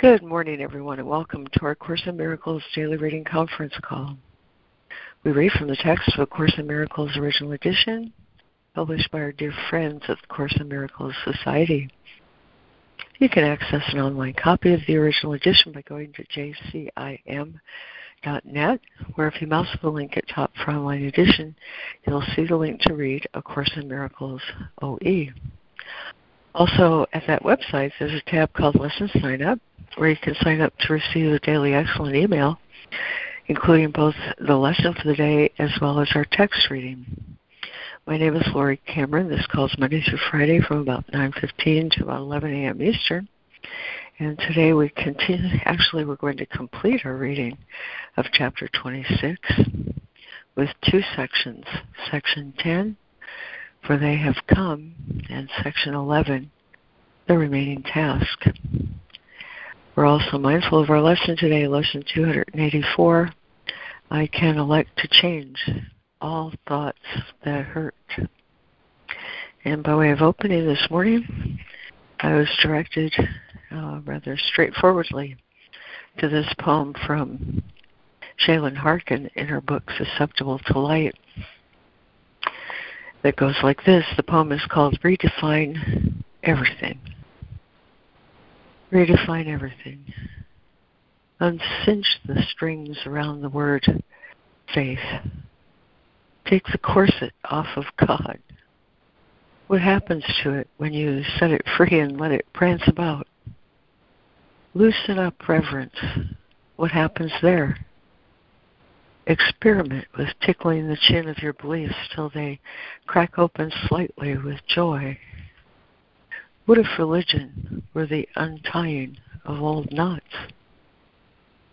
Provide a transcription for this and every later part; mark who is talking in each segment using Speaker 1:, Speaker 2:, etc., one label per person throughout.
Speaker 1: Good morning, everyone, and welcome to our Course in Miracles Daily Reading Conference Call. We read from the text of A Course in Miracles Original Edition, published by our dear friends at the Course in Miracles Society. You can access an online copy of the original edition by going to jcim.net, where if you mouse the link at top for online edition, you'll see the link to read A Course in Miracles OE. Also, at that website, there's a tab called Lesson Sign Up, where you can sign up to receive a daily excellent email, including both the lesson for the day as well as our text reading. My name is Laurie Cameron. This calls Monday through Friday from about 9.15 to about 11 a.m. Eastern. And today we continue, actually we're going to complete our reading of chapter 26 with two sections. Section 10, For They Have Come, and Section 11, The Remaining Task. We're also mindful of our lesson today, lesson 284. I can elect to change all thoughts that hurt. And by way of opening this morning, I was directed uh, rather straightforwardly to this poem from Shaylin Harkin in her book Susceptible to Light that goes like this. The poem is called Redefine Everything redefine everything. Uncinch the strings around the word faith. Take the corset off of God. What happens to it when you set it free and let it prance about? Loosen up reverence. What happens there? Experiment with tickling the chin of your beliefs till they crack open slightly with joy what if religion were the untying of old knots?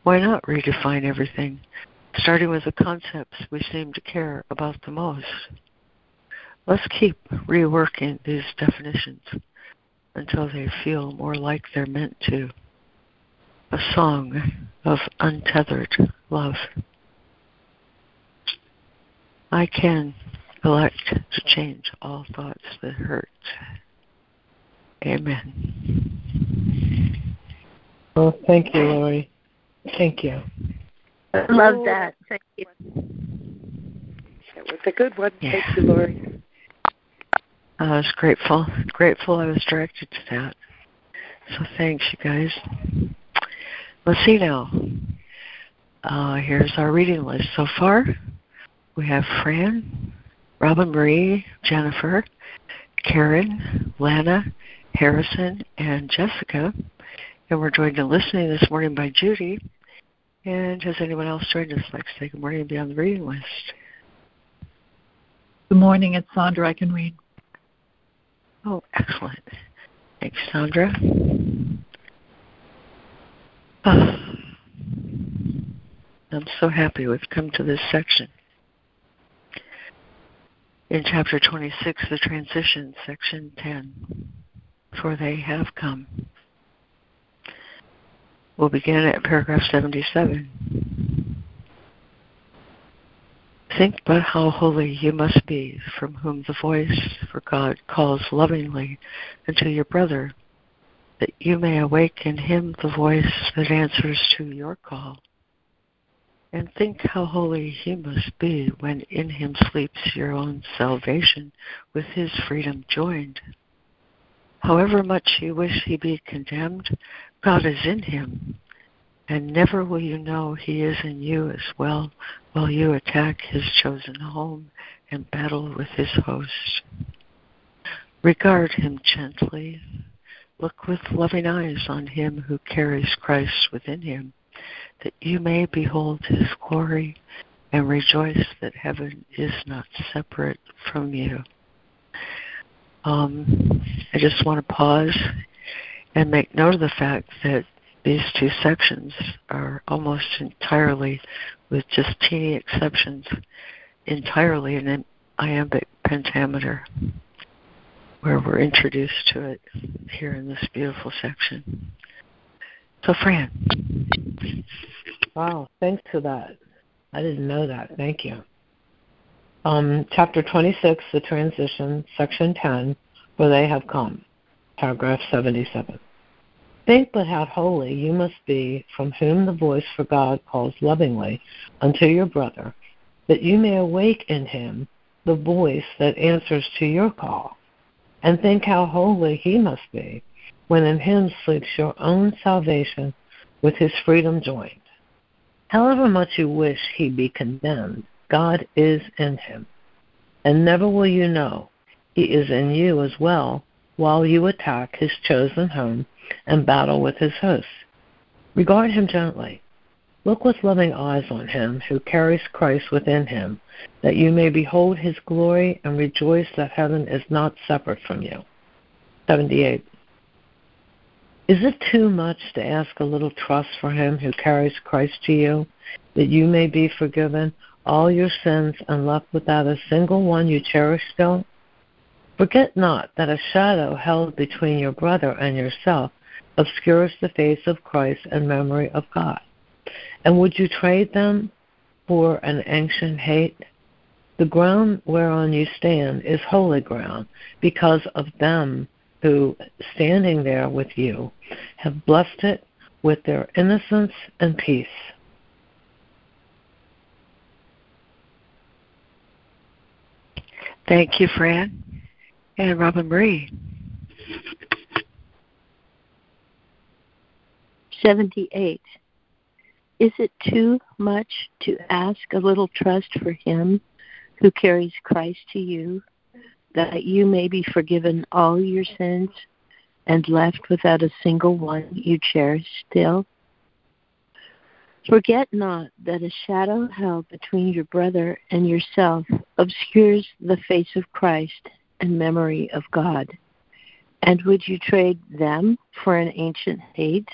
Speaker 1: Why not redefine everything, starting with the concepts we seem to care about the most? Let's keep reworking these definitions until they feel more like they're meant to. A song of untethered love. I can elect to change all thoughts that hurt. Amen.
Speaker 2: Oh, thank you, Laurie. Thank you.
Speaker 3: I love that. Thank you.
Speaker 1: That was a good one. Yeah. Thank you, Laurie. I was grateful. Grateful I was directed to that. So thanks, you guys. Let's see now. Uh, here's our reading list so far. We have Fran, Robin Marie, Jennifer, Karen, Lana, Harrison and Jessica. And we're joined in listening this morning by Judy. And has anyone else joined us? Like to say good morning and be on the reading list.
Speaker 4: Good morning, it's Sandra. I can read.
Speaker 1: Oh, excellent. Thanks, Sandra. Oh, I'm so happy we've come to this section. In chapter 26, the transition, section 10 for they have come. We'll begin at paragraph 77. Think but how holy you must be, from whom the voice for God calls lovingly unto your brother, that you may awake in him the voice that answers to your call. And think how holy he must be when in him sleeps your own salvation with his freedom joined. However much you wish he be condemned, God is in him, and never will you know he is in you as well while you attack his chosen home and battle with his host. Regard him gently. Look with loving eyes on him who carries Christ within him, that you may behold his glory and rejoice that heaven is not separate from you. Um, I just want to pause and make note of the fact that these two sections are almost entirely, with just teeny exceptions, entirely in iambic pentameter, where we're introduced to it here in this beautiful section. So, Fran.
Speaker 2: Wow, thanks for that. I didn't know that. Thank you um, chapter 26, the transition, section 10, where they have come, paragraph 77. Think but how holy you must be, from whom the voice for God calls lovingly unto your brother, that you may awake in him the voice that answers to your call. And think how holy he must be, when in him sleeps your own salvation with his freedom joined. However much you wish he be condemned, God is in him. And never will you know he is in you as well while you attack his chosen home and battle with his hosts. Regard him gently. Look with loving eyes on him who carries Christ within him, that you may behold his glory and rejoice that heaven is not separate from you. 78. Is it too much to ask a little trust for him who carries Christ to you, that you may be forgiven all your sins and left without a single one you cherish still? Forget not that a shadow held between your brother and yourself obscures the face of Christ and memory of God. And would you trade them for an ancient hate? The ground whereon you stand is holy ground because of them who, standing there with you, have blessed it with their innocence and peace.
Speaker 1: Thank you, Fran. And Robin Marie.
Speaker 3: 78. Is it too much to ask a little trust for him who carries Christ to you, that you may be forgiven all your sins and left without a single one you cherish still? Forget not that a shadow held between your brother and yourself obscures the face of Christ and memory of God. And would you trade them for an ancient hate?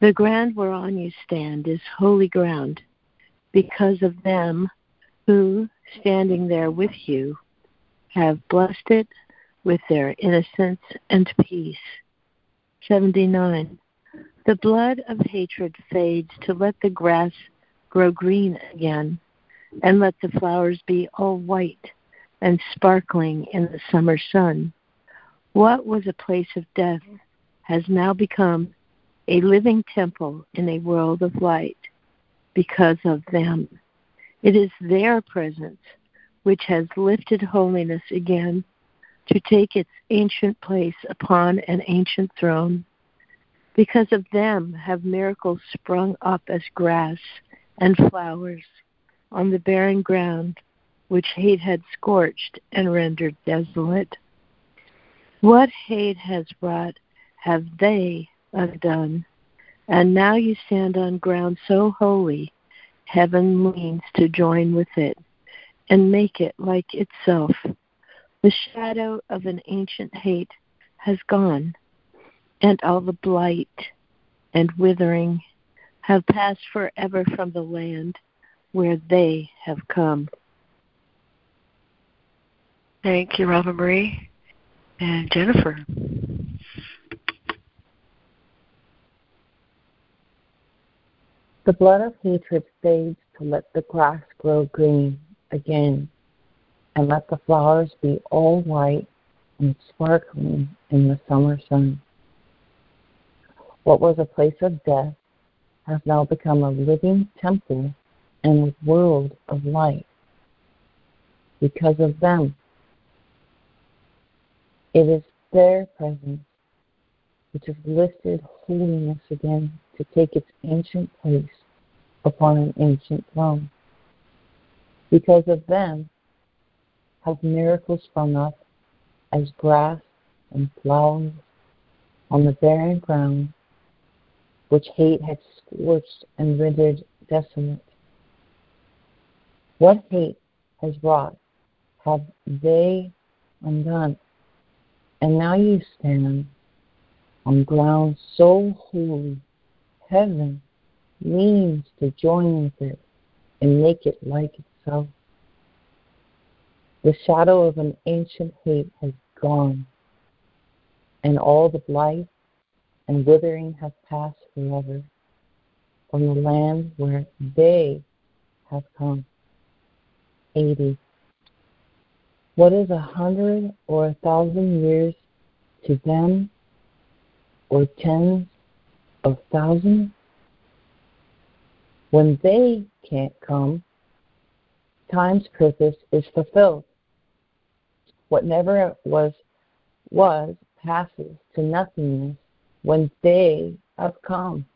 Speaker 3: The ground whereon you stand is holy ground because of them who, standing there with you, have blessed it with their innocence and peace. 79. The blood of hatred fades to let the grass grow green again, and let the flowers be all white and sparkling in the summer sun. What was a place of death has now become a living temple in a world of light because of them. It is their presence which has lifted holiness again to take its ancient place upon an ancient throne. Because of them have miracles sprung up as grass and flowers on the barren ground which hate had scorched and rendered desolate. What hate has wrought have they undone, and now you stand on ground so holy, heaven leans to join with it and make it like itself. The shadow of an ancient hate has gone, and all the blight and withering have passed forever from the land where they have come.
Speaker 1: Thank you, Robin Marie. And Jennifer.
Speaker 5: The blood of hatred fades to let the grass grow green again, and let the flowers be all white and sparkling in the summer sun. What was a place of death has now become a living temple and a world of light because of them. It is their presence which has lifted holiness again to take its ancient place upon an ancient throne. Because of them have miracles sprung up as grass and flowers on the barren ground which hate had scorched and rendered desolate. What hate has wrought have they undone. And now you stand on ground so holy, heaven means to join with it and make it like The shadow of an ancient hate has gone, and all the blight and withering have passed forever from the land where they have come. 80. What is a hundred or a thousand years to them, or tens of thousands? When they can't come, time's purpose is fulfilled. What never was was passes to nothingness when they have come.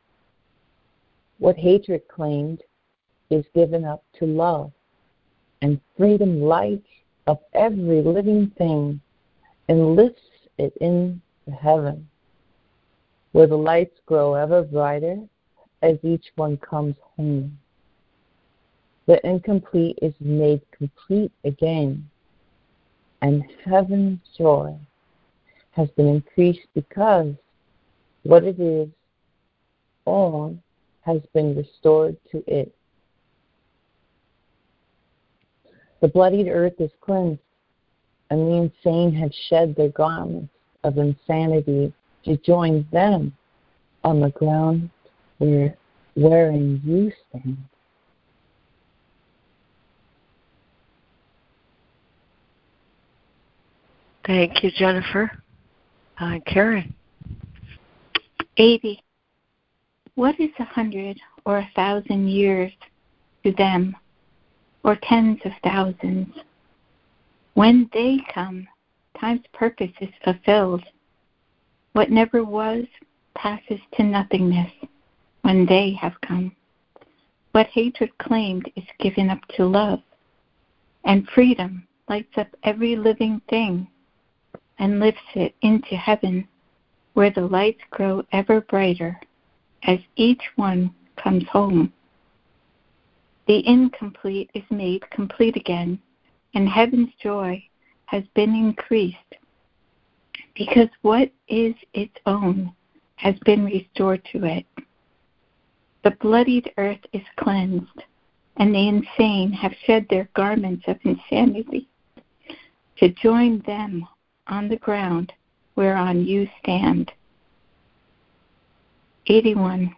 Speaker 5: What hatred claimed is given up to love, and freedom light of every living thing and lifts it into heaven, where the lights grow ever brighter as each one comes home. The incomplete is made complete again, and heaven's joy has been increased because what it is all has been restored to it. The bloodied earth is cleansed, and the insane have shed their garments of insanity to join them on the ground where, wherein you stand.
Speaker 1: Thank you, Jennifer. Uh, Karen.
Speaker 6: 80. What is a hundred or a thousand years to them, or tens of thousands? When they come, time's purpose is fulfilled. What never was passes to nothingness when they have come. What hatred claimed is given up to love, and freedom lights up every living thing and lifts it into heaven, where the lights grow ever brighter as each one comes home. The incomplete is made complete again, and heaven's joy has been increased, because what is its own has been restored to it. The bloodied earth is cleansed, and the insane have shed their garments of insanity to join them on the ground whereon you stand. 81.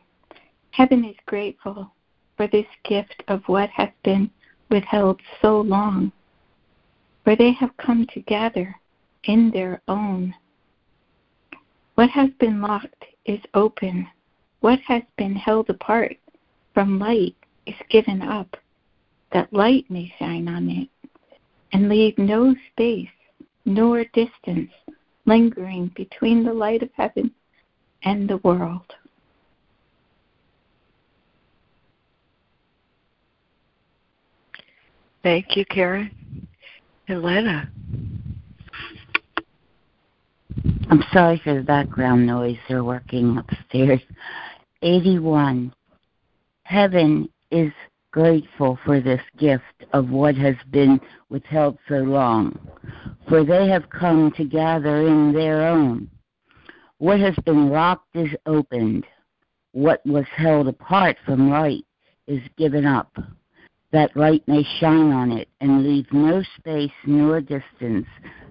Speaker 6: Heaven is grateful for this gift of what has been withheld so long, for they have come together in their own. What has been locked is open. What has been held apart from light is given up, that light may shine on it, and leave no space nor distance lingering between the light of heaven and the world.
Speaker 1: Thank you, Karen. Elena.
Speaker 7: I'm sorry for the background noise. They're working upstairs. 81. Heaven is grateful for this gift of what has been withheld so long, for they have come to gather in their own. What has been locked is opened. What was held apart from light is given up, that light may shine on it and leave no space nor distance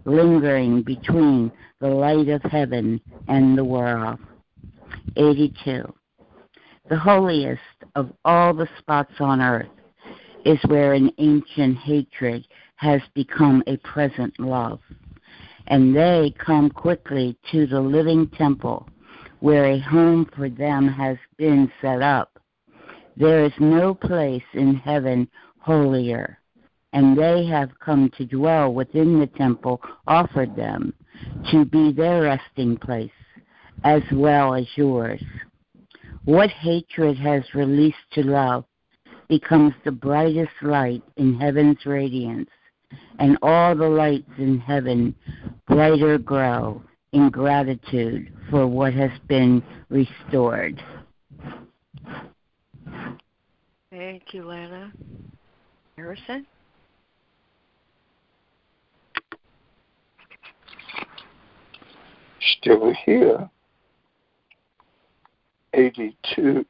Speaker 7: lingering between the light of heaven and the world. 82. The holiest of all the spots on earth is where an ancient hatred has become a present love. And they come quickly to the living temple where a home for them has been set up. There is no place in heaven holier, and they have come to dwell within the temple offered them to be their resting place as well as yours. What hatred has released to love becomes the brightest light in heaven's radiance, and all the lights in heaven brighter grow in gratitude for what has been restored.
Speaker 1: Thank you, Lana. Harrison?
Speaker 8: Still here. 82,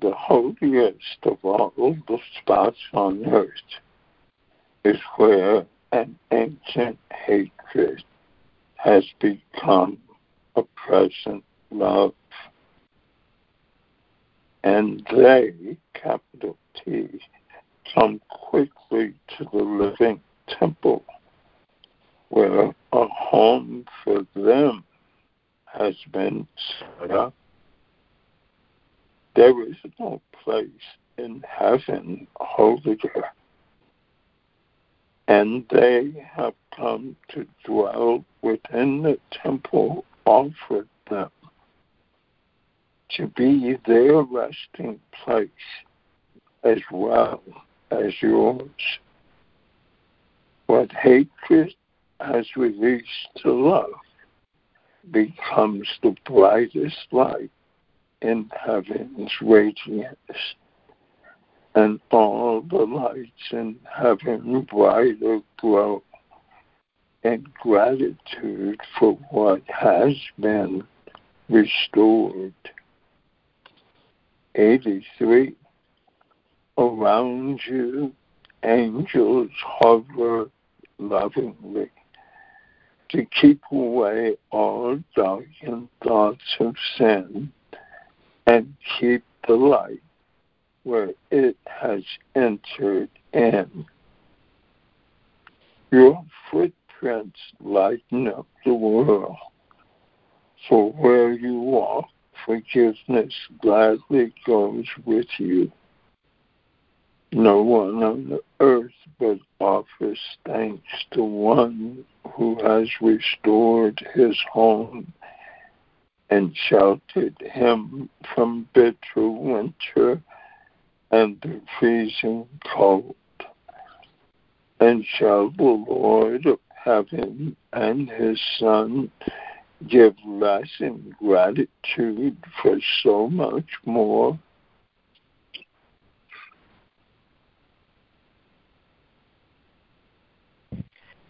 Speaker 8: the holiest of all the spots on earth, is where an ancient hatred has become a present love. And they, capital T, come quickly to the living temple where a home for them has been set up There is no place in heaven holier. And they have come to dwell within the temple offered them to be their resting place as well as yours. What hatred has released to love becomes the brightest light in heaven's radiance. And all the lights in heaven brighter grow in gratitude for what has been restored. 83. Around you, angels hover lovingly to keep away all darkened thoughts of sin and keep the light where it has entered in. Your footprints lighten up the world, for where you walk, forgiveness gladly goes with you. No one on the earth but offers thanks to one who has restored his home and sheltered him from bitter winter and the freezing cold. And shall the Lord of heaven and his Son give less in gratitude for so much more?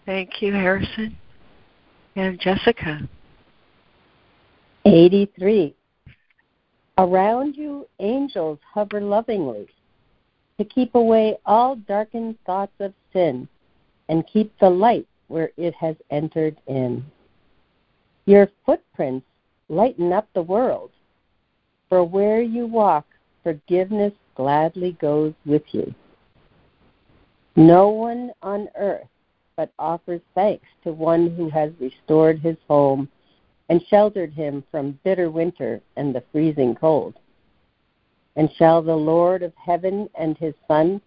Speaker 1: Thank you, Harrison. And Jessica.
Speaker 9: 83. Around you, angels hover lovingly to keep away all darkened thoughts of sin and keep the light where it has entered in. Your footprints lighten up the world, for where you walk, forgiveness gladly goes with you. No one on earth but offers thanks to one who has restored his home and sheltered him from bitter winter and the freezing cold. And shall the Lord of heaven and his Son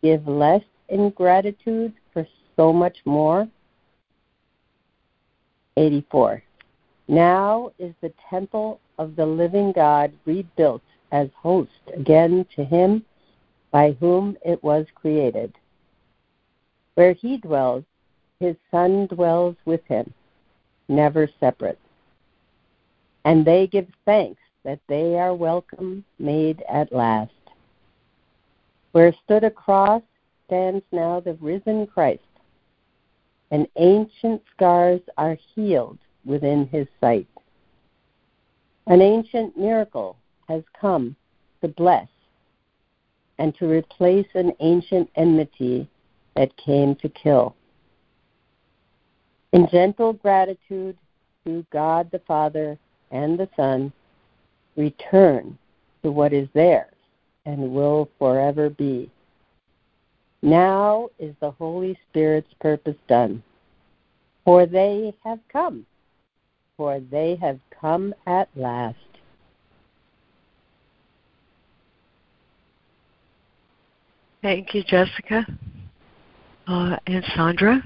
Speaker 9: give less in gratitude for so much more? 84. Now is the temple of the living God rebuilt as host again to him by whom it was created. Where he dwells, his Son dwells with him, never separate and they give thanks that they are welcome made at last. Where stood a cross stands now the risen Christ, and ancient scars are healed within his sight. An ancient miracle has come to bless and to replace an ancient enmity that came to kill. In gentle gratitude to God the Father and the Son return to what is theirs and will forever be. Now is the Holy Spirit's purpose done, for they have come, for they have come at last.
Speaker 1: Thank you, Jessica. Uh, and Sandra,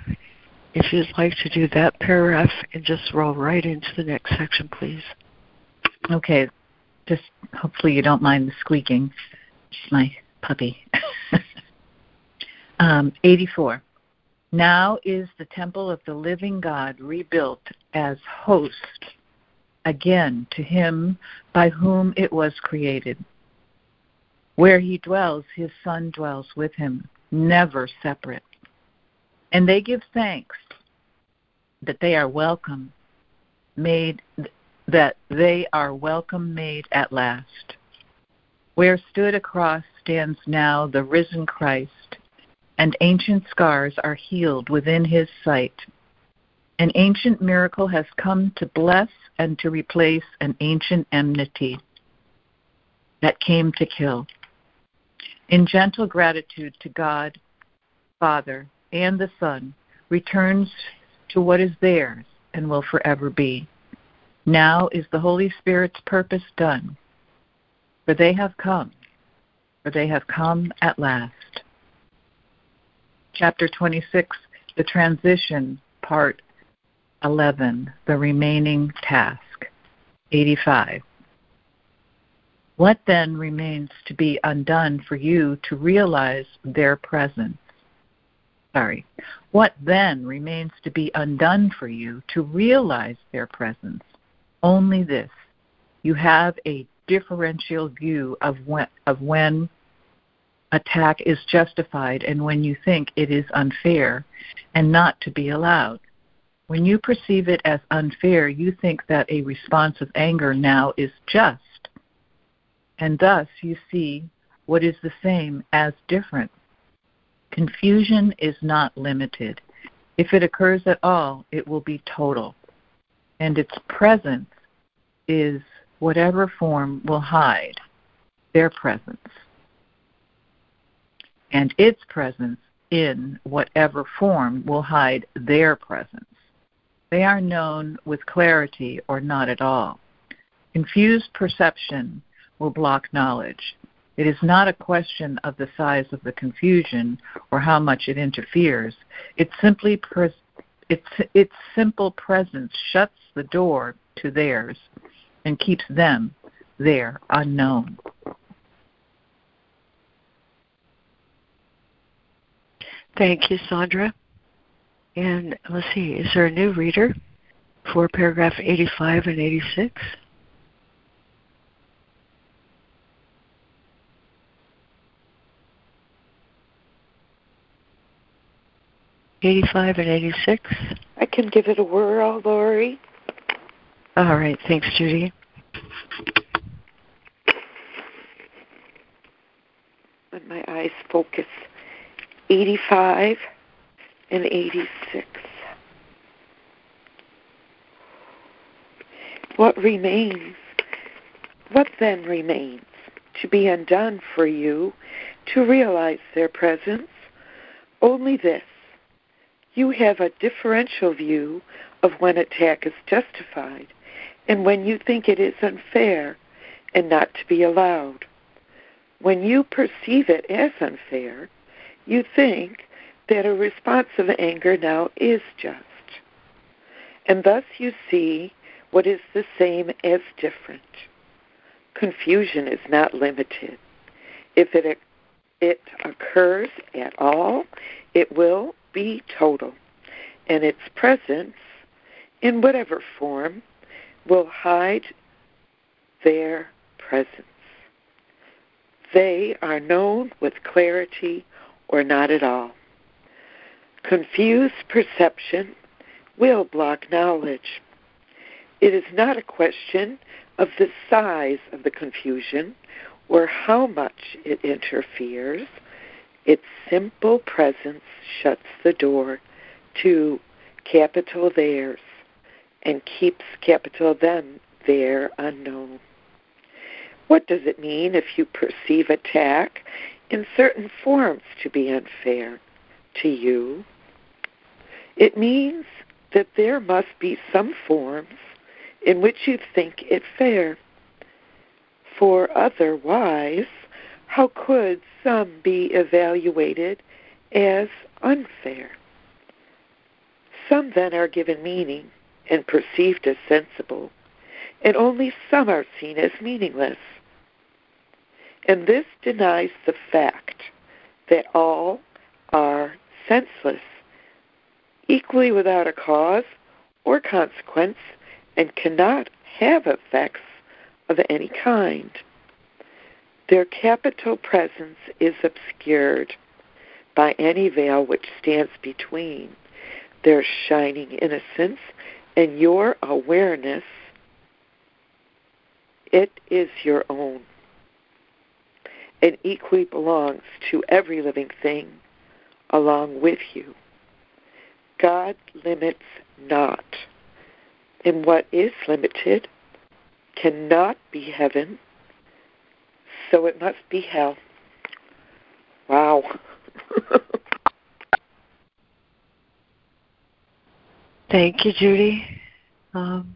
Speaker 1: if you'd like to do that paragraph and just roll right into the next section, please.
Speaker 4: Okay. Just hopefully you don't mind the squeaking. It's my puppy. um, 84. Now is the temple of the living God rebuilt as host again to him by whom it was created. Where he dwells, his Son dwells with him, never separate. And they give thanks that they are welcome, made that they are welcome made at last. Where stood a cross stands now the risen Christ, and ancient scars are healed within his sight. An ancient miracle has come to bless and to replace an ancient enmity that came to kill. In gentle gratitude to God, Father, and the Son, returns to what is theirs and will forever be. Now is the Holy Spirit's purpose done, for they have come, for they have come at last. Chapter 26, the transition, part 11, the remaining task. 85. What then remains to be undone for you to realize their presence? Sorry. What then remains to be undone for you to realize their presence? Only this. You have a differential view of when, of when attack is justified and when you think it is unfair and not to be allowed. When you perceive it as unfair, you think that a response of anger now is just, and thus you see what is the same as different. Confusion is not limited. If it occurs at all, it will be total, and its presence is whatever form will hide their presence, and its presence in whatever form will hide their presence. They are known with clarity or not at all. Confused perception will block knowledge. It is not a question of the size of the confusion or how much it interferes. It simply pres- its, its simple presence shuts the door to theirs and keeps them there unknown.
Speaker 1: Thank you, Sandra. And let's see, is there a new reader for paragraph 85 and 86? Eighty-five and eighty-six.
Speaker 10: I can give it a whirl, Laurie.
Speaker 1: All right, thanks, Judy.
Speaker 10: Let my eyes focus. Eighty-five and 86. What remains? What then remains to be undone for you to realize their presence? Only this. You have a differential view of when attack is justified and when you think it is unfair and not to be allowed. When you perceive it as unfair, you think that a response of anger now is just. And thus you see what is the same as different. Confusion is not limited. If it, it occurs at all, it will be total, and its presence, in whatever form, will hide their presence. They are known with clarity or not at all. Confused perception will block knowledge. It is not a question of the size of the confusion or how much it interferes. Its simple presence shuts the door to capital theirs and keeps capital them there unknown. What does it mean if you perceive attack in certain forms to be unfair? to you, it means that there must be some forms in which you think it fair. For otherwise, how could some be evaluated as unfair? Some then are given meaning and perceived as sensible, and only some are seen as meaningless. And this denies the fact that all are senseless, equally without a cause or consequence, and cannot have effects of any kind. Their capital presence is obscured by any veil which stands between their shining innocence and your awareness. It is your own and equally belongs to every living thing along with you. God limits not. And what is limited cannot be heaven, so it must be hell. Wow.
Speaker 1: Thank you, Judy. Um,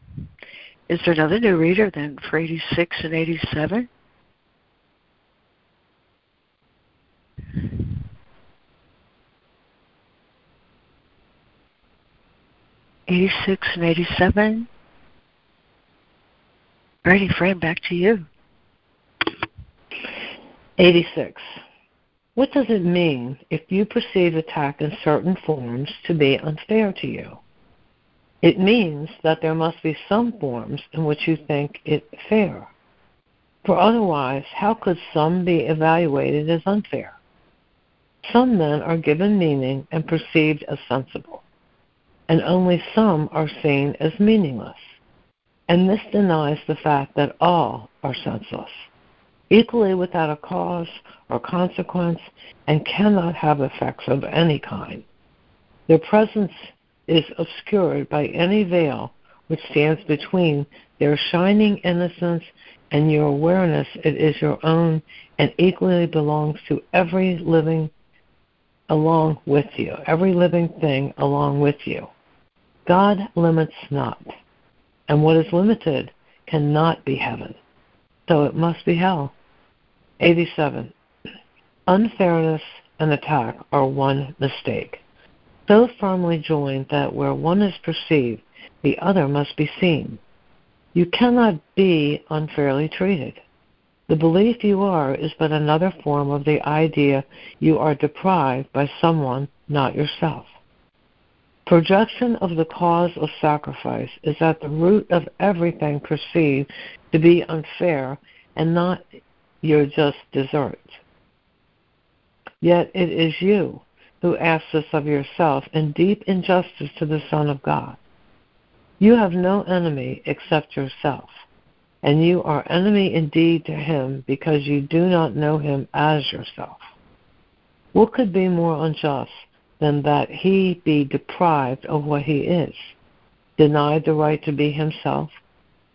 Speaker 1: is there another new reader then for 86 and 87? Eighty six and eighty seven. Ready, Fran, back to you.
Speaker 2: 86. What does it mean if you perceive attack in certain forms to be unfair to you? It means that there must be some forms in which you think it fair. For otherwise, how could some be evaluated as unfair? Some then are given meaning and perceived as sensible, and only some are seen as meaningless. And this denies the fact that all are senseless, equally without a cause or consequence, and cannot have effects of any kind. Their presence is obscured by any veil which stands between their shining innocence and your awareness it is your own and equally belongs to every living along with you, every living thing along with you. God limits not, and what is limited cannot be heaven, so it must be hell. 87. Unfairness and attack are one mistake so firmly joined that where one is perceived, the other must be seen. You cannot be unfairly treated. The belief you are is but another form of the idea you are deprived by someone, not yourself. Projection of the cause of sacrifice is at the root of everything perceived to be unfair and not your just desert. Yet it is you who asks this of yourself in deep injustice to the Son of God. You have no enemy except yourself, and you are enemy indeed to him because you do not know him as yourself. What could be more unjust than that he be deprived of what he is, denied the right to be himself,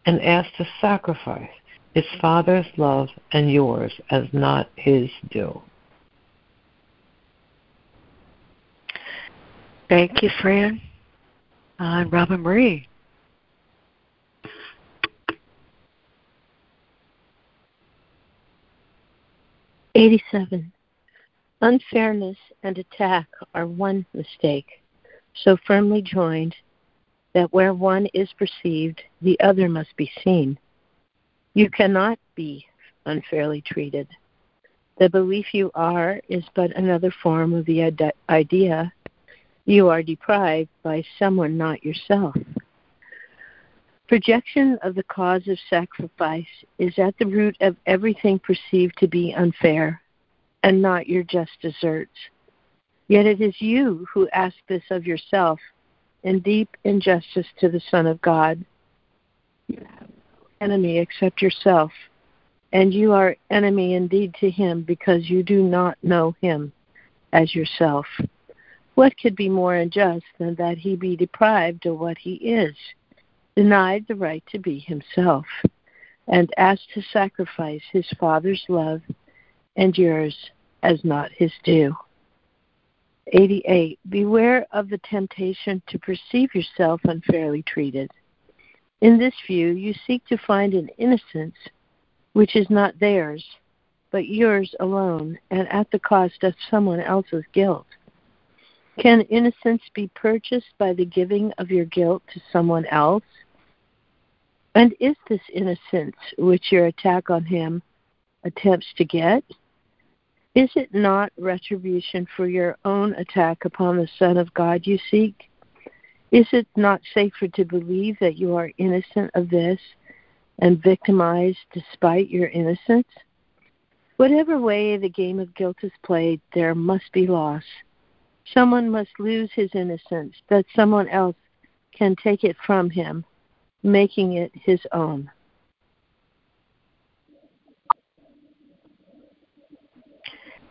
Speaker 2: and asked to sacrifice his Father's love and yours as not his due?
Speaker 1: Thank you, Fran. Uh, Robin Marie.
Speaker 3: Eighty-seven. Unfairness and attack are one mistake, so firmly joined that where one is perceived, the other must be seen. You cannot be unfairly treated. The belief you are is but another form of the idea you are deprived by someone not yourself. Projection of the cause of sacrifice is at the root of everything perceived to be unfair and not your just deserts. Yet it is you who ask this of yourself in deep injustice to the Son of God. You have enemy except yourself, and you are enemy indeed to him because you do not know him as yourself. What could be more unjust than that he be deprived of what he is, denied the right to be himself, and asked to sacrifice his Father's love and yours as not his due? 88. Beware of the temptation to perceive yourself unfairly treated. In this view, you seek to find an innocence which is not theirs, but yours alone, and at the cost of someone else's guilt. Can innocence be purchased by the giving of your guilt to someone else? And is this innocence which your attack on him attempts to get? Is it not retribution for your own attack upon the Son of God you seek? Is it not safer to believe that you are innocent of this and victimized despite your innocence? Whatever way the game of guilt is played, there must be loss Someone must lose his innocence that someone else can take it from him, making it his own.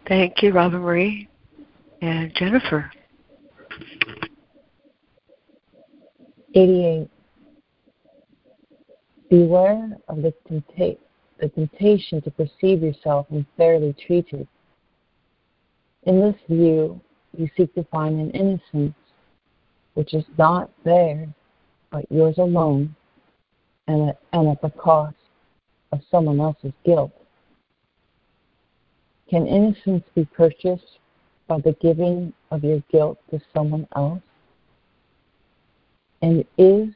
Speaker 1: Thank you, Robin Marie and Jennifer.
Speaker 5: 88. Beware of the, tempta- the temptation to perceive yourself unfairly treated. In this view, you seek to find an innocence which is not there but yours alone and at, and at the cost of someone else's guilt. Can innocence be purchased by the giving of your guilt to someone else? And is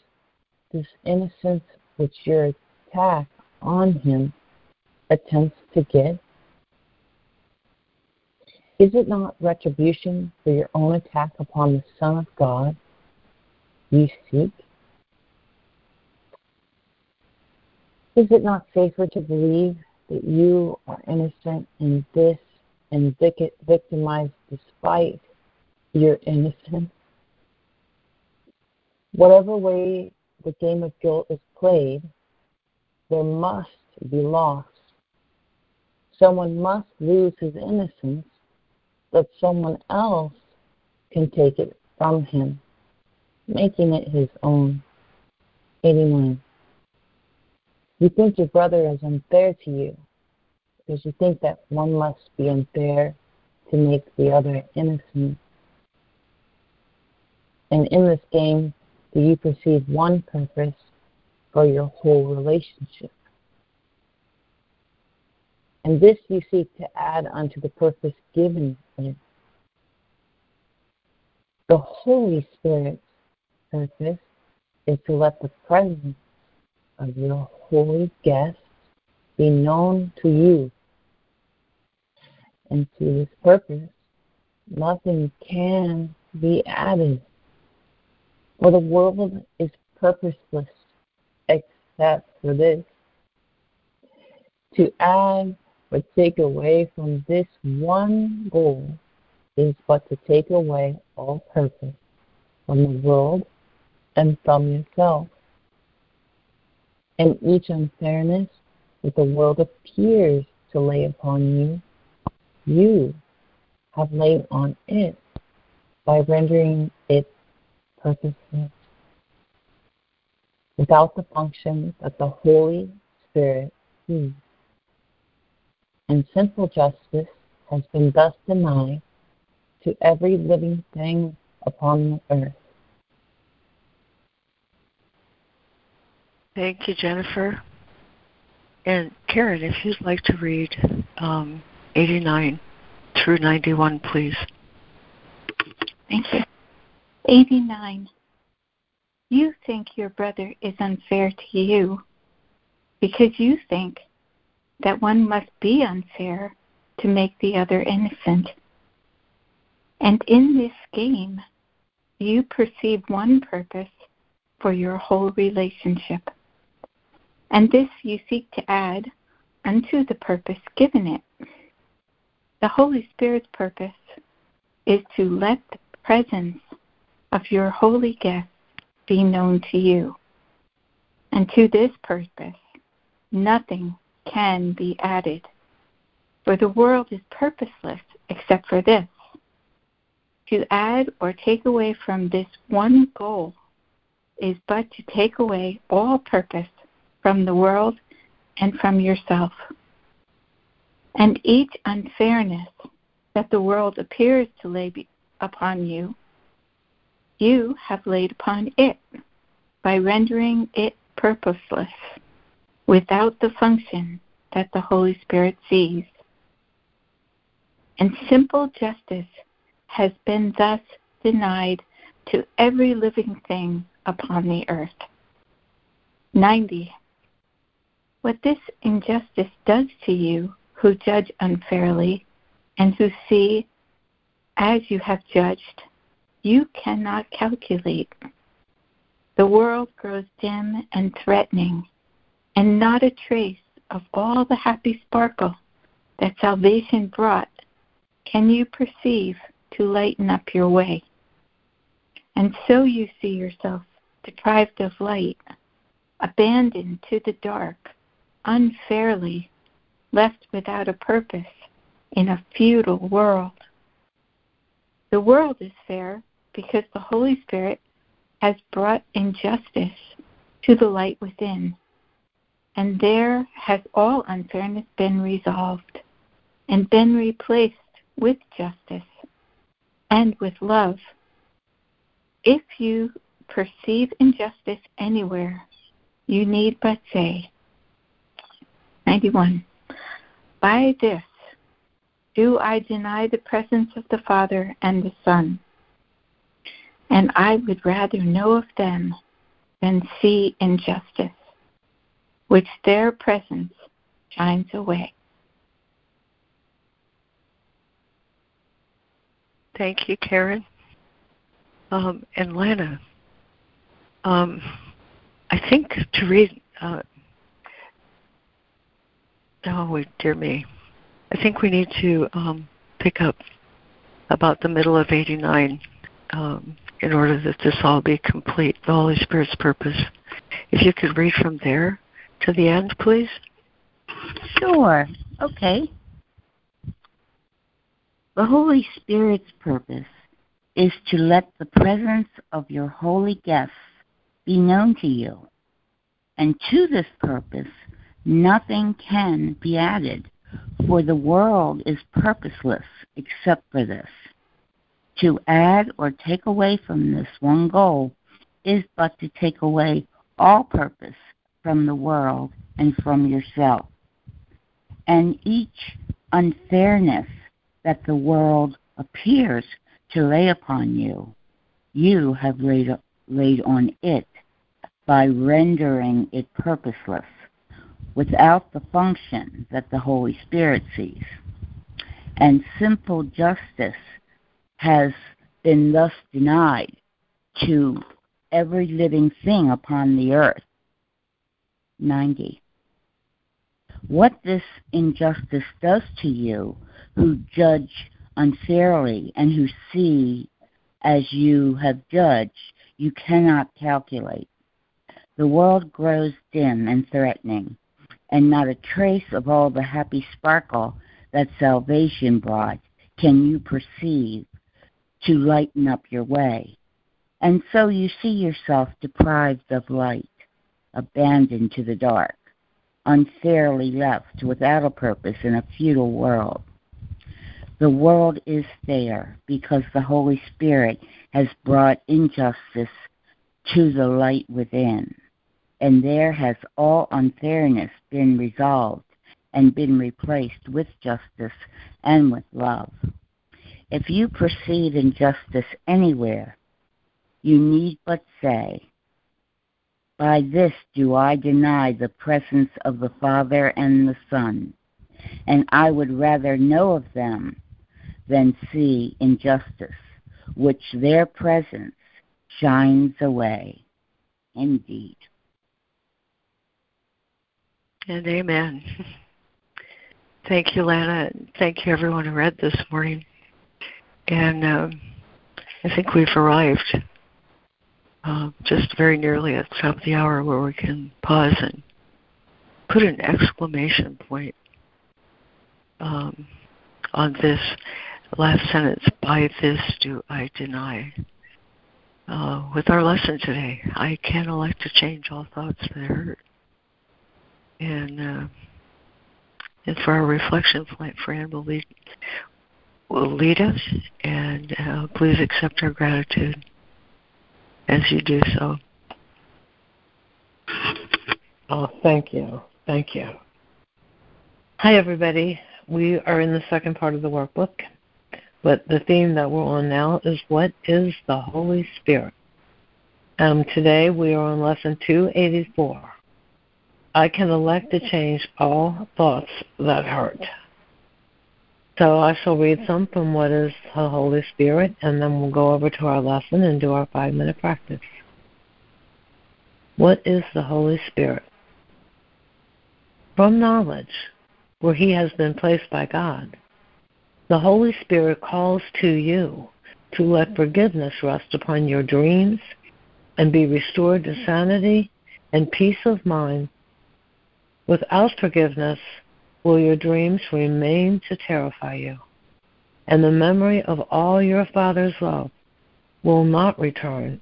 Speaker 5: this innocence which your attack on him attempts to get? Is it not retribution for your own attack upon the Son of God you seek? Is it not safer to believe that you are innocent in this and victimized despite your innocence? Whatever way the game of guilt is played, there must be loss. Someone must lose his innocence that someone else can take it from him, making it his own. 89. You think your brother is unfair to you because you think that one must be unfair to make the other innocent. And in this game, do you perceive one purpose for your whole relationship? And this you seek to add unto the purpose given it. The Holy Spirit's purpose is to let the presence of your holy guest be known to you. And to this purpose, nothing can be added. For the world is purposeless except for this. To add or take away from this one goal is but to take away all purpose from the world and from yourself. And each unfairness that the world appears to lay upon you, you have laid on it by rendering purposeless. Without the function that the Holy Spirit sees. And simple justice has been thus denied to every living thing upon the earth.
Speaker 1: Thank you, Jennifer. And Karen, if you'd like to read um, 89 through 91, please.
Speaker 6: Thank you. 89. You think your brother is unfair to you because you think that one must be unfair to make the other innocent. And in this game, you perceive one purpose for your whole relationship. And this you seek to add unto the purpose given it. The Holy Spirit's purpose is to let the presence of your holy guest be known to you. And to this purpose, nothing can be added. For the world is purposeless except for this to add or take away from this one goal is but to take away all purpose from the world and from yourself. And each unfairness that the world appears to lay upon you, you have laid upon it by rendering it purposeless without the function that the Holy Spirit sees. And simple justice has been thus denied to every living thing upon the earth. 90. What this injustice does to you who judge unfairly and who see as you have judged, you cannot calculate. The world grows dim and threatening, and not a trace of all the happy sparkle that salvation brought can you perceive to lighten up your way. And so you see yourself deprived of light, abandoned to the dark, unfairly, left without a purpose in a futile world. The world is fair because the Holy Spirit has brought injustice to the light within, and there has all unfairness been resolved and been replaced with justice and with love. If you perceive injustice anywhere, you need but say, 91. By this do I deny the presence of the Father and the Son. And I would rather know of them than see injustice, which their presence shines away.
Speaker 1: Thank you, Karen. Um, and Lana, um, I think to read, uh, oh, dear me, I think we need to um, pick up about the middle of 89 um, in order that this all be complete, the Holy Spirit's purpose. If you could read from there to the end, please.
Speaker 7: Sure. Okay. The Holy Spirit's purpose is to let the presence of your holy guests be known to you. And to this purpose, nothing can be added, for the world is purposeless except for this. To add or take away from this one goal is but to take away all purpose from the world and from yourself. And each unfairness that the world appears to lay upon you, you have laid, laid on it by rendering it purposeless without the function that the Holy Spirit sees. And simple justice has been thus denied to every living thing upon the earth. 90. What this injustice does to you who judge unfairly and who see as you have judged, you cannot calculate. The world grows dim and threatening, and not a trace of all the happy sparkle that salvation brought can you perceive to lighten up your way. And so you see yourself deprived of light, abandoned to the dark, unfairly left without a purpose in a futile world. The world is there because the Holy Spirit has brought injustice to the light within, and there has all unfairness been resolved and been replaced with justice and with love. If you perceive injustice anywhere, you need but say, By this do I deny the presence of the Father and the Son, and I would rather know of them than see injustice, which their presence shines away. Indeed.
Speaker 1: And amen. Thank you, Lana. Thank you, everyone who read this morning. And um, I think we've arrived uh, just very nearly at the top of the hour where we can pause and put an exclamation point um, on this last sentence. By this do I deny. Uh, with our lesson today, I can elect to change all thoughts that hurt. And uh, and for our reflection point, Fran will lead will lead us, and uh, please accept our gratitude as you do so.
Speaker 2: Oh, thank you. Thank you. Hi, everybody. We are in the second part of the workbook, but the theme that we're on now is what is the Holy Spirit? Um, today we are on lesson 284. I can elect to change all thoughts that hurt. So I shall read some from what is the Holy Spirit, and then we'll go over to our lesson and do our five minute practice. What is the Holy Spirit? From knowledge, where He has been placed by God, the Holy Spirit calls to you to let forgiveness rest upon your dreams and be restored to sanity and peace of mind. Without forgiveness, will your dreams remain to terrify you, and the memory of all your Father's love will not return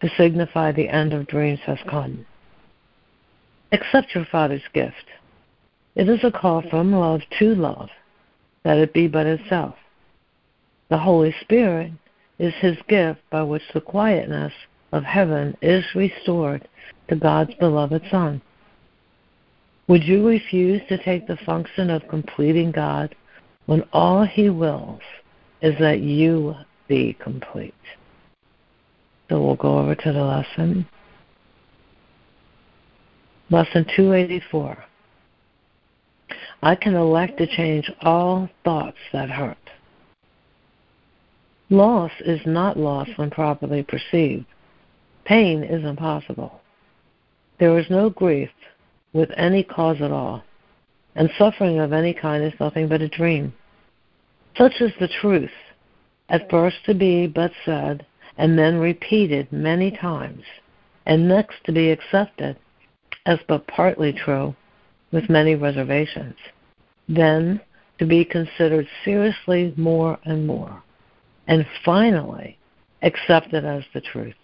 Speaker 2: to signify the end of dreams has come. Accept your Father's gift. It is a call from love to love, that it be but itself. The Holy Spirit is His gift by which the quietness of heaven is restored to God's beloved Son. Would you refuse to take the function of completing God when all He wills is that you be complete? So we'll go over to the lesson. Lesson 284. I can elect to change all thoughts that hurt. Loss is not loss when properly perceived. Pain is impossible. There is no grief with any cause at all, and suffering of any kind is nothing but a dream. Such is the truth, at first to be but said, and then repeated many times, and next to be accepted as but partly true, with many reservations, then to be considered seriously more and more, and finally accepted as the truth.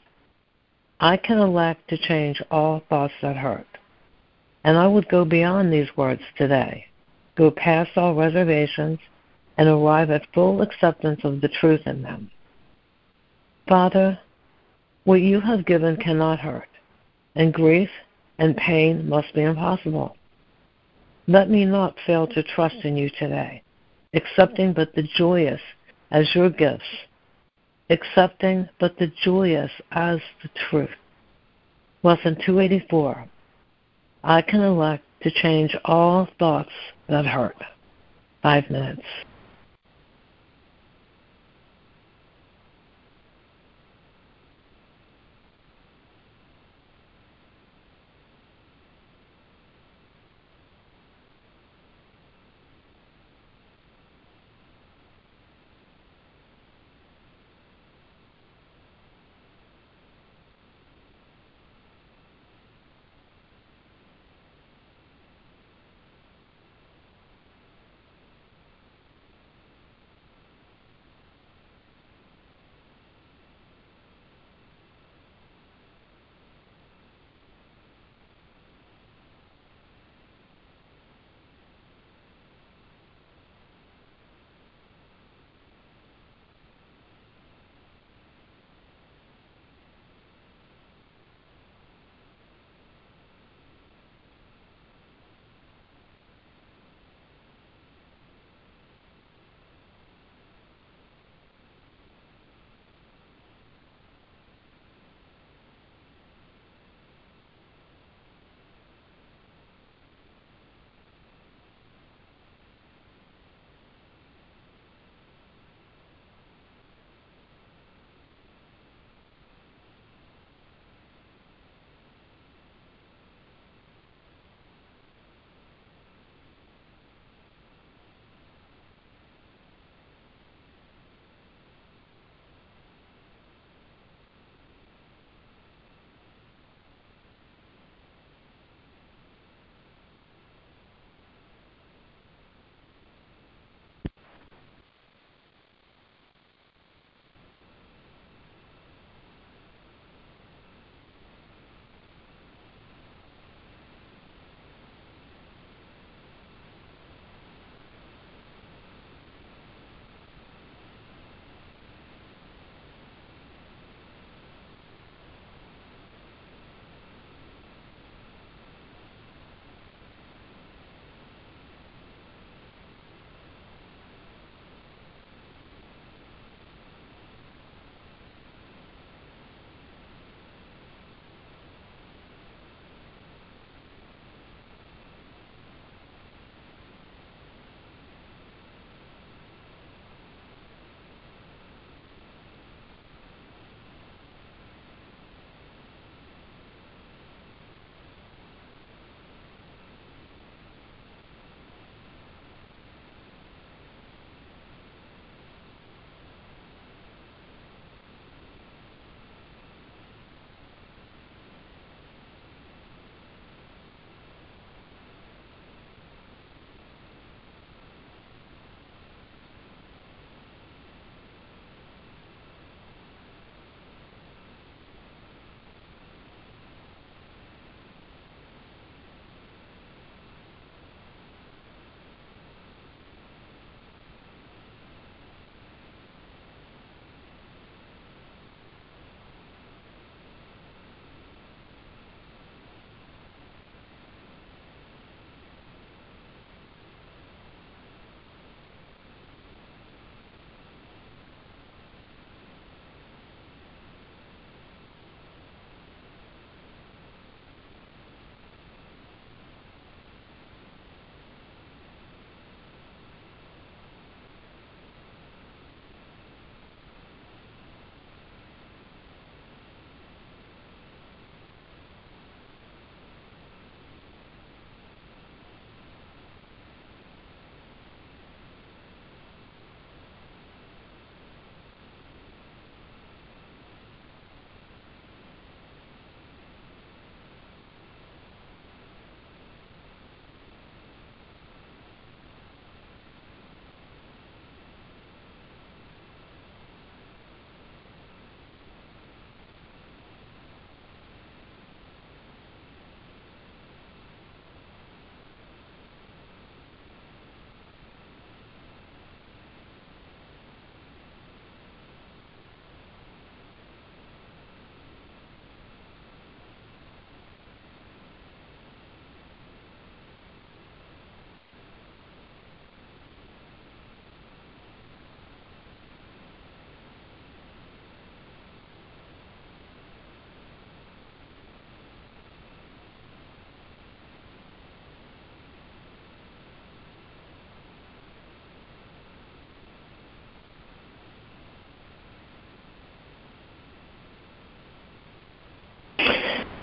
Speaker 2: I can elect to change all thoughts that hurt. And I would go beyond these words today, go past all reservations, and arrive at full acceptance of the truth in them. Father, what you have given cannot hurt, and grief and pain must be impossible. Let me not fail to trust in you today, accepting but the joyous as your gifts, accepting but the joyous as the truth. Lesson 284 I can elect to change all thoughts that hurt. Five minutes.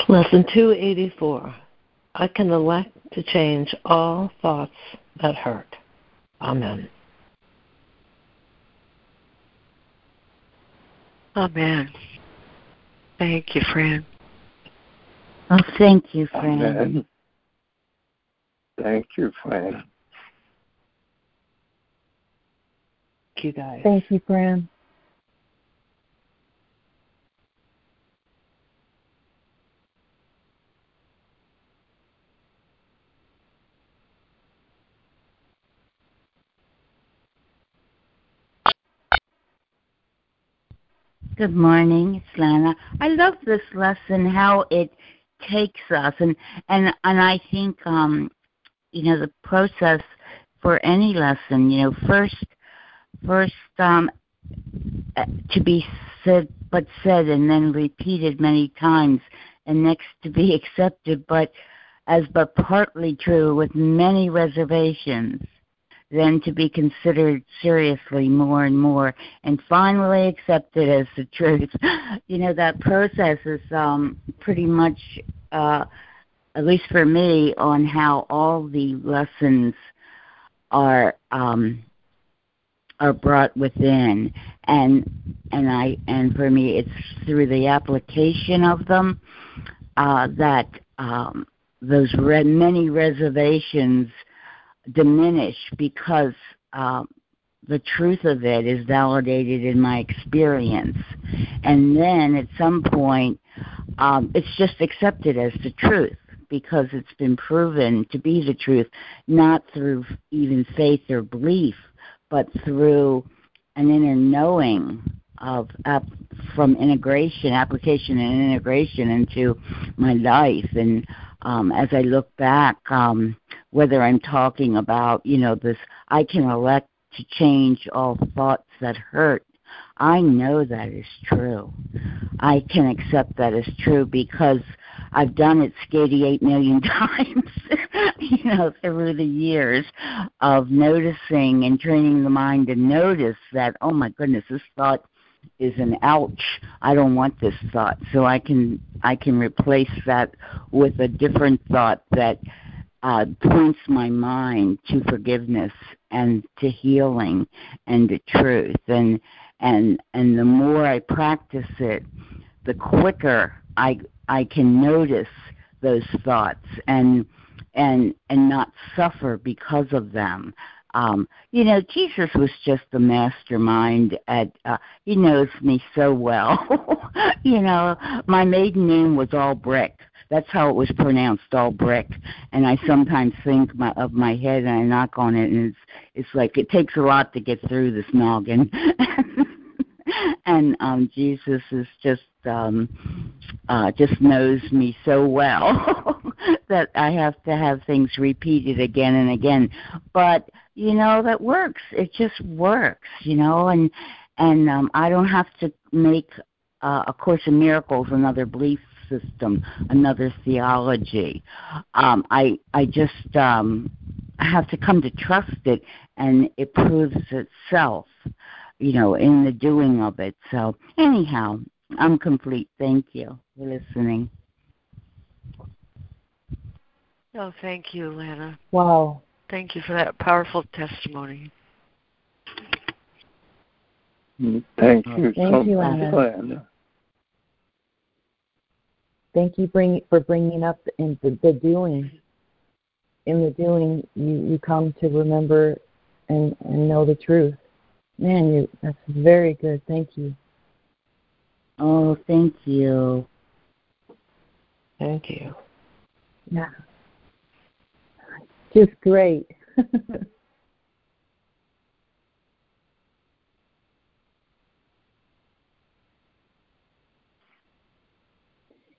Speaker 2: Lesson 284. I can elect to change all thoughts that hurt. Amen.
Speaker 1: Amen. Thank you, Fran.
Speaker 7: Oh, thank you, Fran.
Speaker 8: Amen. Thank you, Fran.
Speaker 2: Thank you, guys.
Speaker 5: Thank you, Fran.
Speaker 7: Good morning, it's Lana. I love this lesson, how it takes us, and and and I think um, you know the process for any lesson. You know, first first um, uh, to be said but said and then repeated many times, and next to be accepted but as but partly true with many reservations then to be considered seriously more and more and finally accepted as the truth. You know, that process is um, pretty much, uh, at least for me, on how all the lessons are um, are brought within and and I and for me it's through the application of them uh, that um, those re- many reservations diminish because um, the truth of it is validated in my experience. And then at some point, um, it's just accepted as the truth because it's been proven to be the truth, not through even faith or belief, but through an inner knowing of uh, from integration, application, and integration into my life. And um, as I look back, um, whether I'm talking about, you know, this, I can elect to change all thoughts that hurt. I know that is true. I can accept that as true because I've done it 88 million times, you know, through the years of noticing and training the mind to notice that, oh my goodness, this thought is an ouch i don't want this thought so i can i can replace that with a different thought that uh, points my mind to forgiveness and to healing and to truth and and and the more i practice it the quicker i i can notice those thoughts and and and not suffer because of them um, you know, Jesus was just the mastermind at uh, he knows me so well. you know, my maiden name was Albrecht. That's how it was pronounced, Albrecht. And I sometimes think my, of my head and I knock on it and it's it's like it takes a lot to get through this noggin. and um Jesus is just um uh just knows me so well that I have to have things repeated again and again. But you know that works. It just works, you know, and and um I don't have to make uh, a course in miracles another belief system, another theology. Um I I just um I have to come to trust it and it proves itself you know, in the doing of it. So, anyhow, I'm complete. Thank you for listening.
Speaker 1: Oh, thank you, Lana.
Speaker 5: Wow.
Speaker 1: Thank you for that powerful testimony.
Speaker 8: Thank you
Speaker 5: Thank
Speaker 8: so
Speaker 5: you,
Speaker 8: much,
Speaker 5: Lana.
Speaker 8: Lana.
Speaker 5: Thank you bring, for bringing up in the, the doing. In the doing, you, you come to remember and, and know the truth. Man, you that's very good. Thank you.
Speaker 7: Oh, thank you.
Speaker 2: Thank you.
Speaker 5: Yeah. Just great.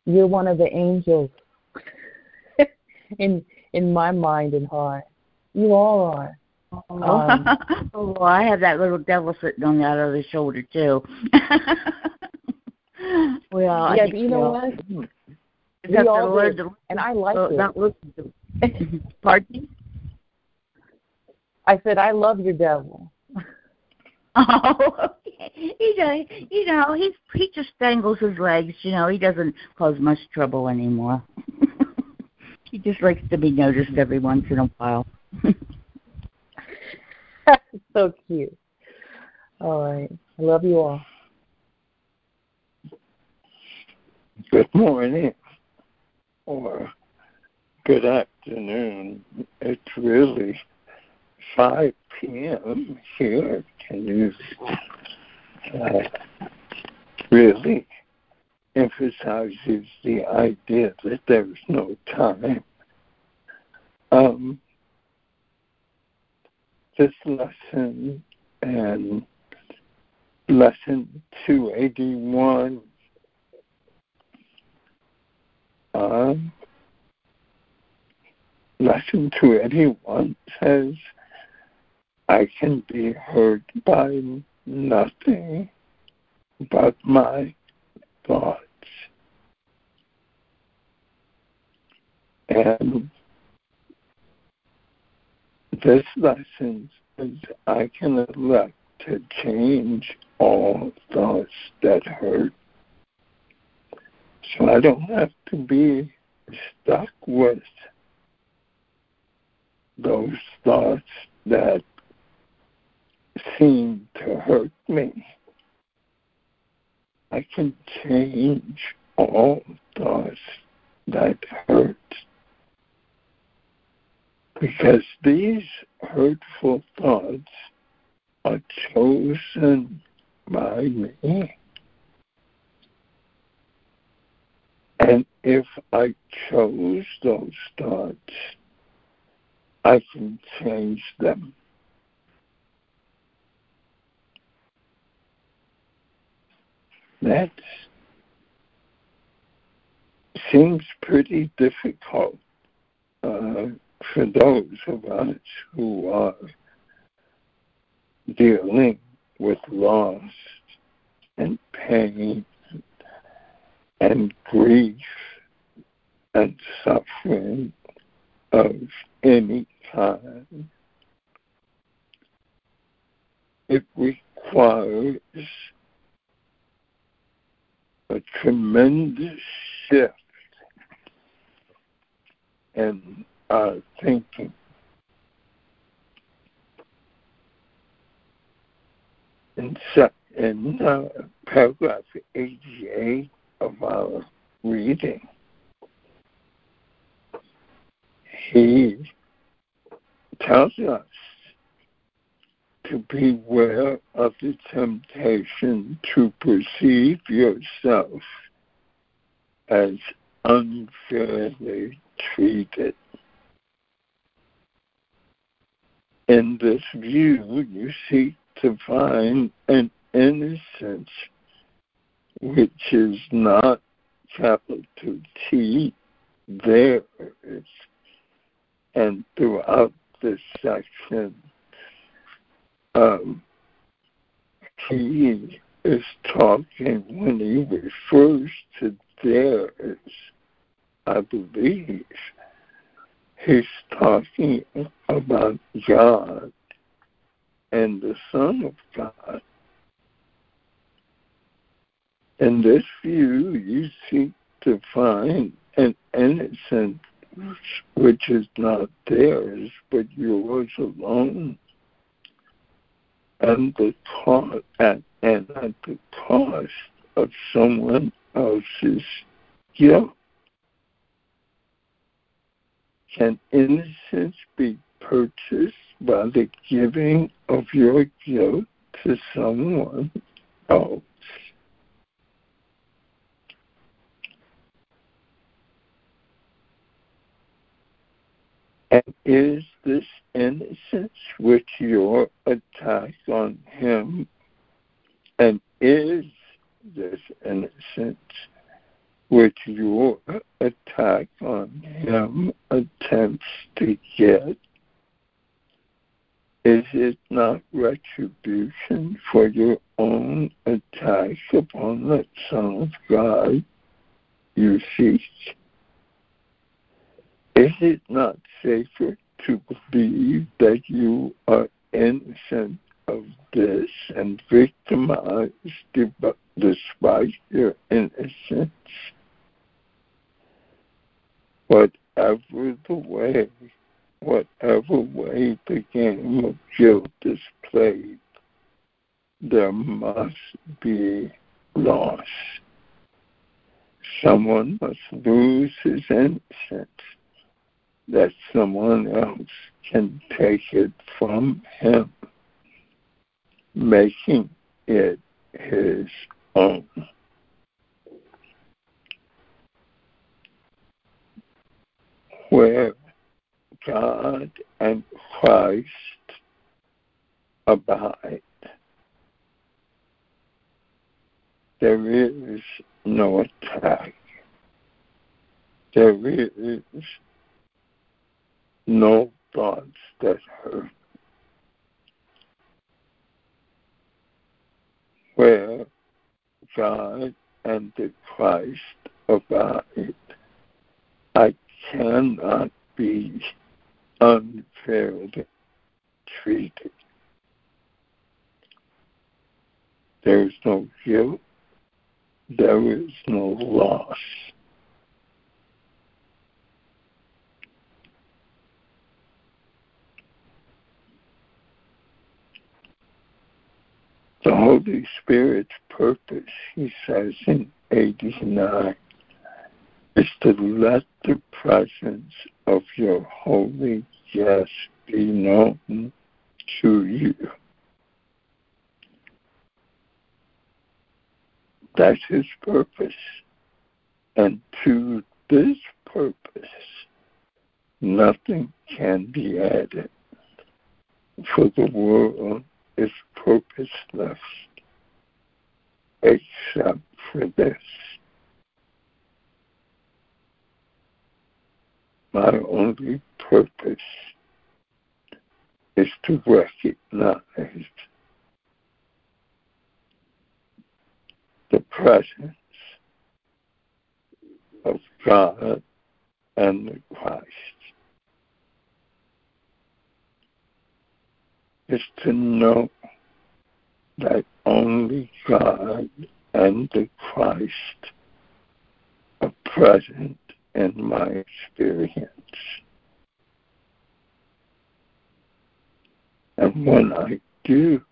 Speaker 5: You're one of the angels in in my mind and heart. You all are. Um,
Speaker 7: oh, I have that little devil sitting on the other shoulder too. well,
Speaker 5: yeah, you know what?
Speaker 7: Is
Speaker 5: We all
Speaker 7: the
Speaker 5: do, and I like
Speaker 7: oh,
Speaker 5: it.
Speaker 7: That was, pardon?
Speaker 5: I said I love your devil.
Speaker 7: Oh, he does, you know, he he just dangles his legs. You know, he doesn't cause much trouble anymore. he just likes to be noticed every once in a while.
Speaker 5: so cute. All right. I love you all.
Speaker 8: Good morning or good afternoon. It's really 5 p.m. here. Can you uh, really emphasizes the idea that there's no time. Um, this lesson and lesson 281 um, lesson 281 says I can be hurt by nothing but my thoughts. And this lesson is I can elect to change all thoughts that hurt. So I don't have to be stuck with those thoughts that seem to hurt me. I can change all thoughts that hurt. Because these hurtful thoughts are chosen by me. And if I chose those thoughts, I can change them. That seems pretty difficult uh, for those of us who are dealing with loss and pain and grief and suffering of any kind. It requires a tremendous shift in our thinking. In, in uh, paragraph 88 of our reading, he tells us to beware of the temptation to perceive yourself as unfairly treated. In this view, you seek to find an innocence which is not capital T there. And throughout this section, um, he is talking when he refers to theirs, I believe, he's talking about God and the Son of God. In this view, you seek to find an innocence which is not theirs, but yours alone and the cost and, and at the cost of someone else's guilt. Can innocence be purchased by the giving of your guilt to someone else? And is this innocence which your attack on him, and is this innocence which your attack on him attempts to get, is it not retribution for your own attack upon the Son of God you seek? Is it not safer to believe that you are innocent of this and victimized despite your innocence. Whatever the way, whatever way the game of guilt is played, there must be loss. Someone must lose his innocence that someone else can take it from him, making it his own. Where God and Christ abide, there is no attack. There is no thoughts that hurt. Where God and the Christ abide, I cannot be unfairly treated. There is no guilt. There is no loss. The Holy Spirit's purpose, he says in 89, is to let the presence of your holy guest be known to you. That's his purpose. And to this purpose, nothing can be added. For the world is purposeless except for this. My only purpose is to recognize the presence of God and the Christ. Is to know that only God and the Christ are present in my experience. And when I do,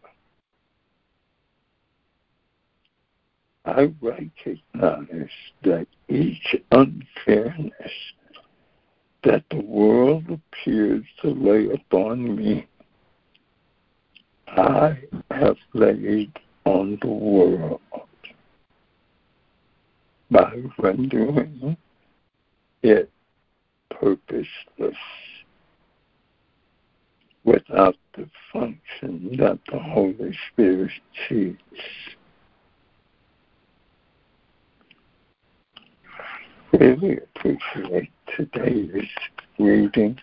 Speaker 8: I recognize that each unfairness that the world appears to lay upon me I have laid on the world. By rendering it purposeless. Without the function that the Holy Spirit sees. Really appreciate today's reading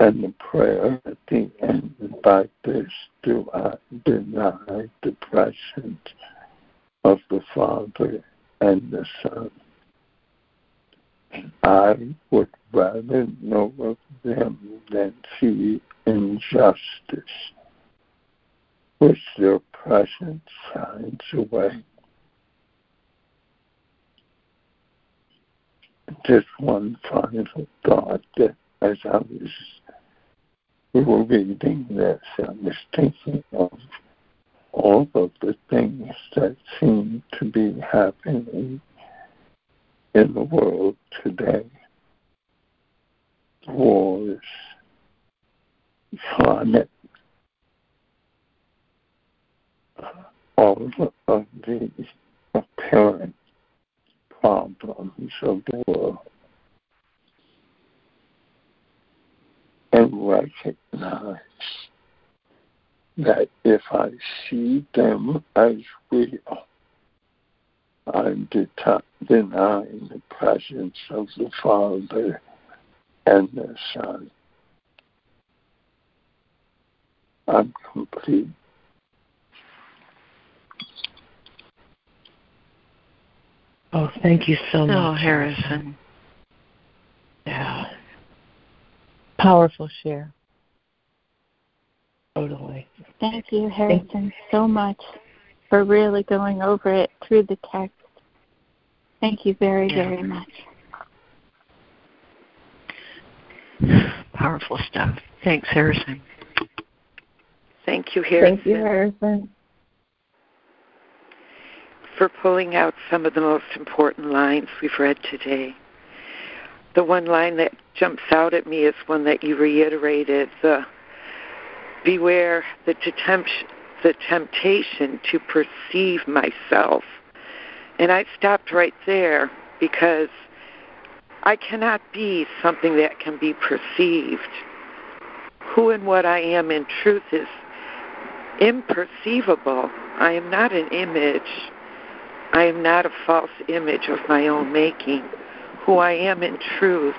Speaker 8: and the prayer at the end, by this do I deny the presence of the Father and the Son. I would rather know of them than see injustice, which their presence shines away. Just one final thought that as I was we were reading this, I was thinking of all of the things that seem to be happening in the world today. Wars, climate, all of the apparent problems of the world. And recognize that if I see them as real, I'm denying the presence of the Father and the Son. I'm complete.
Speaker 2: Oh, thank you so oh, much.
Speaker 1: Oh, Harrison.
Speaker 2: Yeah.
Speaker 4: Powerful share. Totally.
Speaker 6: Thank you, Harrison, so much for really going over it through the text. Thank you very, yeah. very much.
Speaker 1: Powerful stuff. Thanks, Harrison.
Speaker 10: Thank you, Harrison.
Speaker 5: Thank you, Harrison.
Speaker 10: For pulling out some of the most important lines we've read today. The one line that jumps out at me is one that you reiterated the beware the, tempt, the temptation to perceive myself. And I stopped right there because I cannot be something that can be perceived. Who and what I am in truth is imperceivable. I am not an image. I am not a false image of my own making. Who I am in truth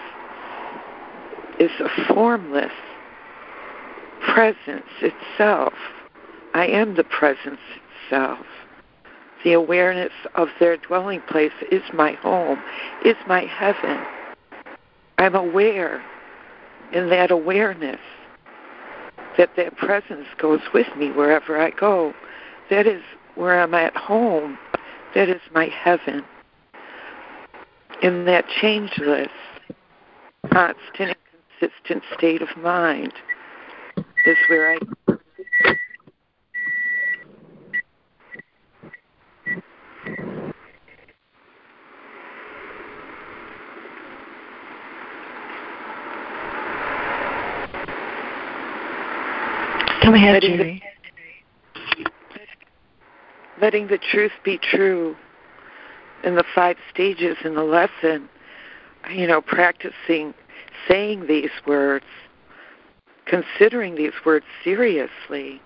Speaker 10: is a formless presence itself. I am the presence itself. The awareness of their dwelling place is my home, is my heaven. I'm aware in that awareness that that presence goes with me wherever I go. That is where I'm at home. That is my heaven. In that changeless, constant, consistent state of mind is where I
Speaker 1: Come ahead, letting Judy.
Speaker 10: The, letting the truth be true in the five stages in the lesson, you know, practicing saying these words, considering these words seriously,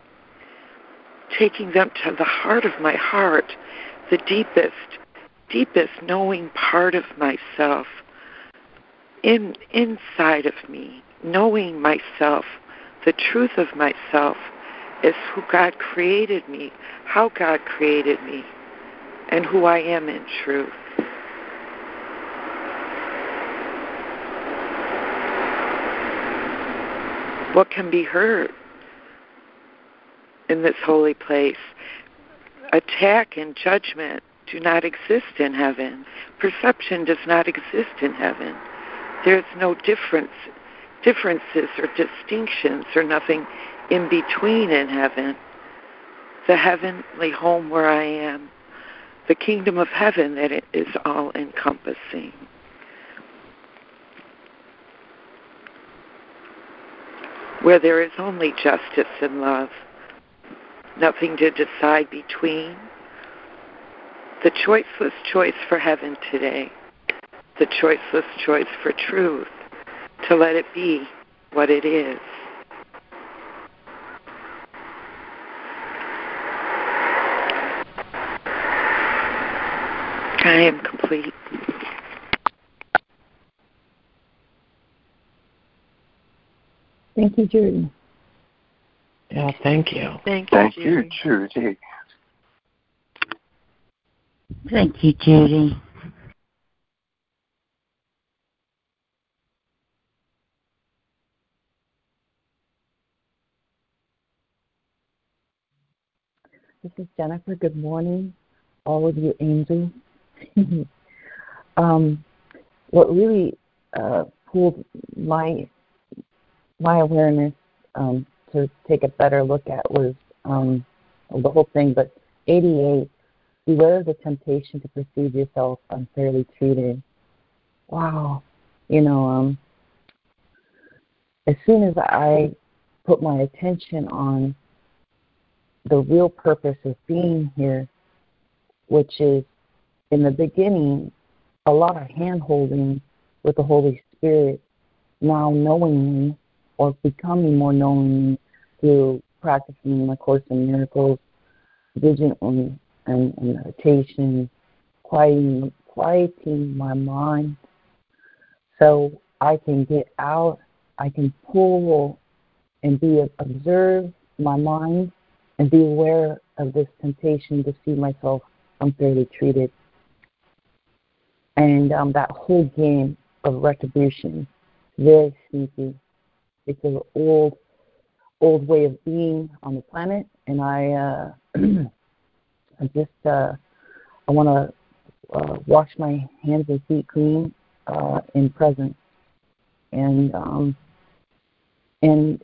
Speaker 10: taking them to the heart of my heart, the deepest, deepest knowing part of myself, in inside of me, knowing myself the truth of myself is who God created me, how God created me, and who I am in truth. What can be heard in this holy place? Attack and judgment do not exist in heaven. Perception does not exist in heaven. There is no difference differences or distinctions or nothing in between in heaven. The heavenly home where I am, the kingdom of heaven that is all encompassing. Where there is only justice and love, nothing to decide between. The choiceless choice for heaven today, the choiceless choice for truth to let it be what it is. I am complete.
Speaker 5: Thank you, Judy.
Speaker 2: Yeah, thank you.
Speaker 1: Thank you,
Speaker 8: Thank
Speaker 1: Judy.
Speaker 8: you, Judy.
Speaker 7: Thank you, Judy.
Speaker 5: This is Jennifer. Good morning, all of you angels. um, what really uh, pulled my my awareness um, to take a better look at was um, the whole thing, but 88. Beware of the temptation to perceive yourself unfairly treated. Wow, you know, um, as soon as I put my attention on the real purpose of being here, which is in the beginning a lot of hand holding with the Holy Spirit, now knowingly or becoming more knowingly through practicing the Course in Miracles vigilantly and, and meditation, quieting, quieting my mind so I can get out, I can pull and be observe my mind and be aware of this temptation to see myself unfairly treated. And um, that whole game of retribution, very sneaky. It's an old, old way of being on the planet, and I uh, I just uh, I want to uh, wash my hands and feet clean uh, in presence, and um, and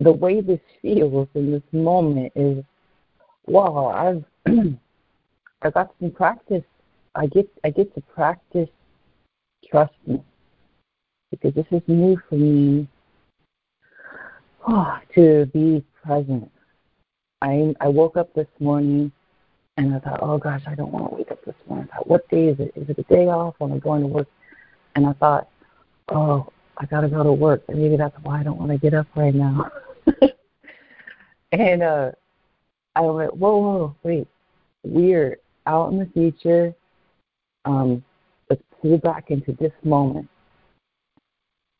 Speaker 5: the way this feels in this moment is, wow, I've I got some practice. I get I get to practice trusting because this is new for me oh, to be present. I I woke up this morning and I thought, oh gosh, I don't want to wake up this morning. I thought, what day is it? Is it a day off? Am I going to work? And I thought, oh, I got to go to work. And maybe that's why I don't want to get up right now. and uh, I went, whoa, whoa, wait. We're out in the future. Um, let's pull back into this moment.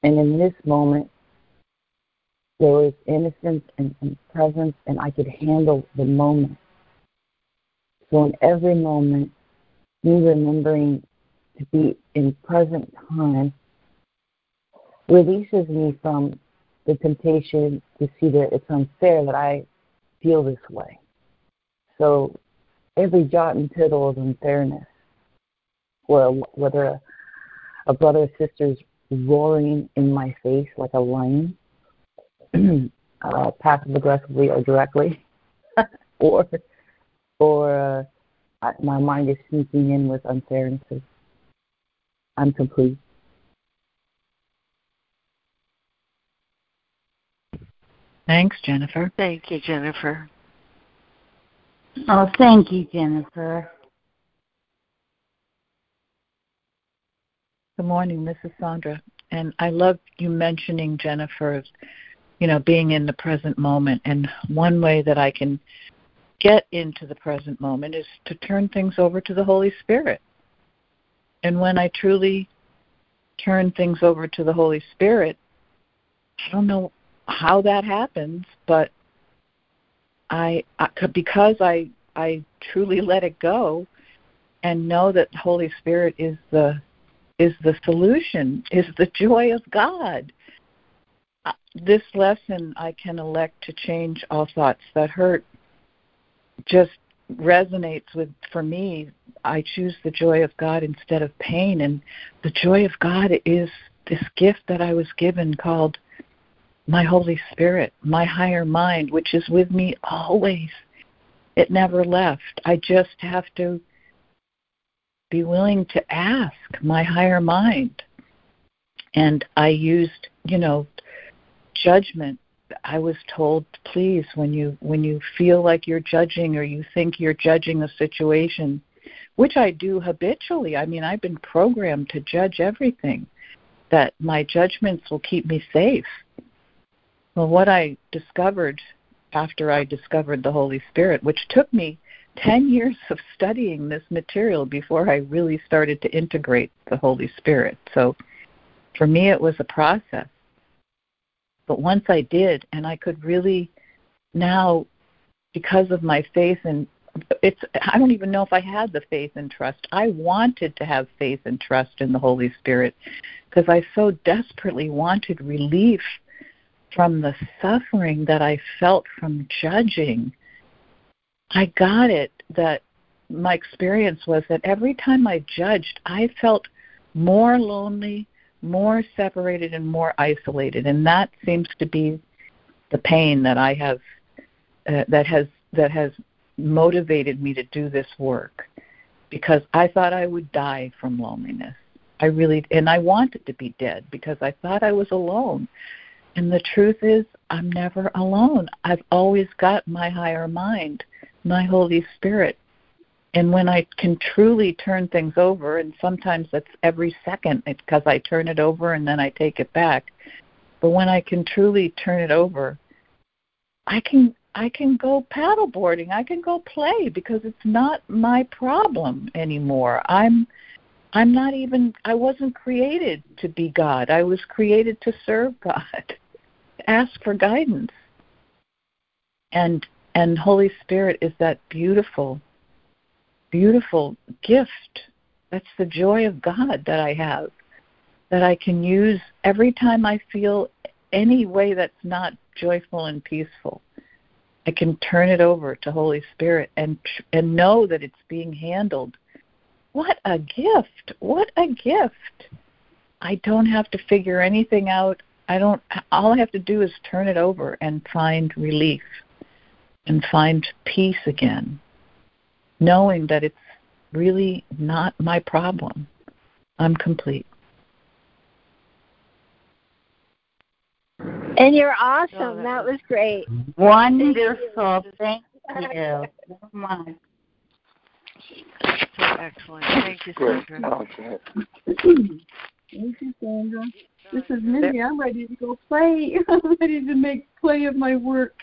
Speaker 5: And in this moment, there was innocence and, and presence, and I could handle the moment. So in every moment, me remembering to be in present time releases me from the temptation to see that it's unfair that I feel this way. So every jot and tittle of unfairness, well, whether a, a brother or sister's roaring in my face like a lion, uh, passive aggressively or directly, or or uh, my mind is sneaking in with unfairnesses. I'm complete.
Speaker 4: Thanks, Jennifer.
Speaker 1: Thank you, Jennifer.
Speaker 7: Oh, thank you, Jennifer.
Speaker 4: Good morning. This is Sandra. And I love you mentioning Jennifer, you know, being in the present moment. And one way that I can get into the present moment is to turn things over to the Holy Spirit. And when I truly turn things over to the Holy Spirit, I don't know how that happens, but I, I because I I truly let it go and know that the Holy Spirit is the is the solution, is the joy of God. This lesson I can elect to change all thoughts that hurt. Just resonates with for me i choose the joy of god instead of pain. And the joy of god is this gift that i was given called my holy spirit my higher mind which is with me always. It never left. I just have to be willing to ask my higher mind. And i used you know judgment I was told, please, when you when you feel like you're judging or you think you're judging a situation, which I do habitually. I mean, I've been programmed to judge everything. That my judgments will keep me safe. Well, what I discovered after I discovered the Holy Spirit, which took me 10 years of studying this material before I really started to integrate the Holy Spirit. So for me, it was a process. But once I did, and I could really now, because of my faith and it's I don't even know if I had the faith and trust. I wanted to have faith and trust in the Holy Spirit because I so desperately wanted relief from the suffering that I felt from judging. I got it that my experience was that every time I judged, I felt more lonely, more separated and more isolated. And that seems to be the pain that i have uh, that has that has motivated me to do this work. Because i thought i would die from loneliness. I really and i wanted to be dead because i thought i was alone. And the truth is i'm never alone. I've always got my higher mind my holy spirit and when I can truly turn things over, and sometimes that's every second because I turn it over and then I take it back. But when I can truly turn it over, I can I can go paddleboarding. I can go play because it's not my problem anymore. I'm I'm not even I wasn't created to be God. I was created to serve God. Ask for guidance. And and Holy Spirit is that beautiful beautiful gift. That's the joy of God that I have, that I can use every time I feel any way that's not joyful and peaceful, I can turn it over to Holy Spirit and and know that it's being handled. What a gift! What a gift! I don't have to figure anything out. I don't all I have to do is turn it over and find relief and find peace again, knowing that it's really not my problem. I'm complete.
Speaker 3: And you're awesome. that was great.
Speaker 7: Wonderful. Thank you oh, so much.
Speaker 1: So excellent. Thank you, Sandra.
Speaker 11: Thank you, Sandra. This is Mindy. I'm ready to go play. I'm ready to make play of my work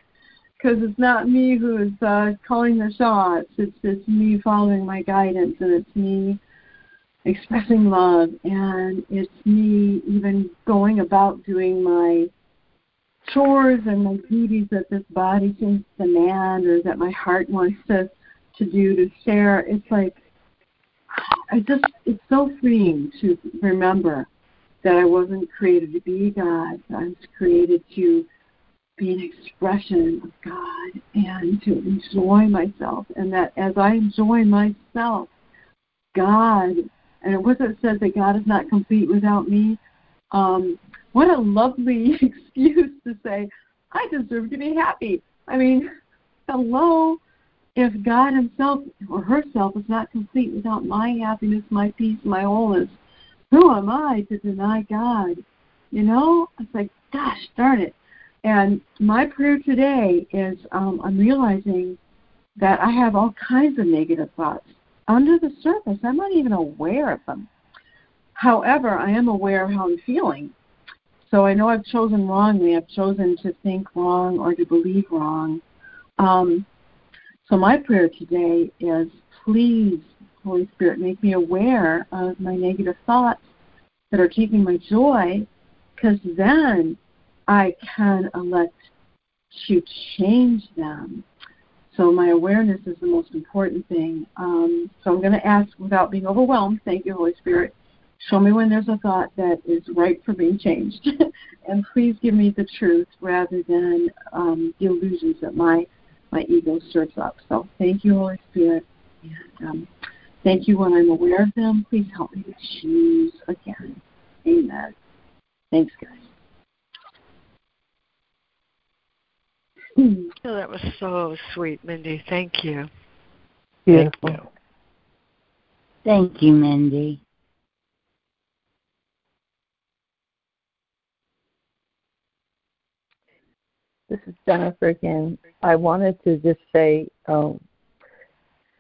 Speaker 11: because it's not me who is uh, calling the shots. It's it's me following my guidance, and it's me expressing love, and it's me even going about doing my chores and my duties that this body seems to demand or that my heart wants to to do to share it's like i just it's so freeing to remember that i wasn't created to be god i was created to be an expression of god and to enjoy myself and that as i enjoy myself god and it wasn't said that god is not complete without me um what a lovely excuse to say, I deserve to be happy. I mean, hello. If God Himself or herself is not complete without my happiness, my peace, my wholeness, who am I to deny God? You know, it's like, gosh darn it. And my prayer today is um, I'm realizing that I have all kinds of negative thoughts under the surface. I'm not even aware of them. However, I am aware of how I'm feeling. So I know I've chosen wrongly. I've chosen to think wrong or to believe wrong. Um, so my prayer today is please, Holy Spirit, make me aware of my negative thoughts that are taking my joy, because then I can elect to change them. So my awareness is the most important thing. Um, so I'm going to ask without being overwhelmed. Thank you, Holy Spirit. Show me when there's a thought that is ripe for being changed. and please give me the truth rather than um, the illusions that my, my ego stirs up. So thank you, Holy Spirit. And, um, thank you when I'm aware of them. Please help me to choose again. Amen. Thanks, guys.
Speaker 1: Oh, that was so sweet, Mindy. Thank you.
Speaker 2: Beautiful.
Speaker 1: Thank you.
Speaker 7: Thank you, Mindy.
Speaker 5: This is Jennifer again. I wanted to just say um,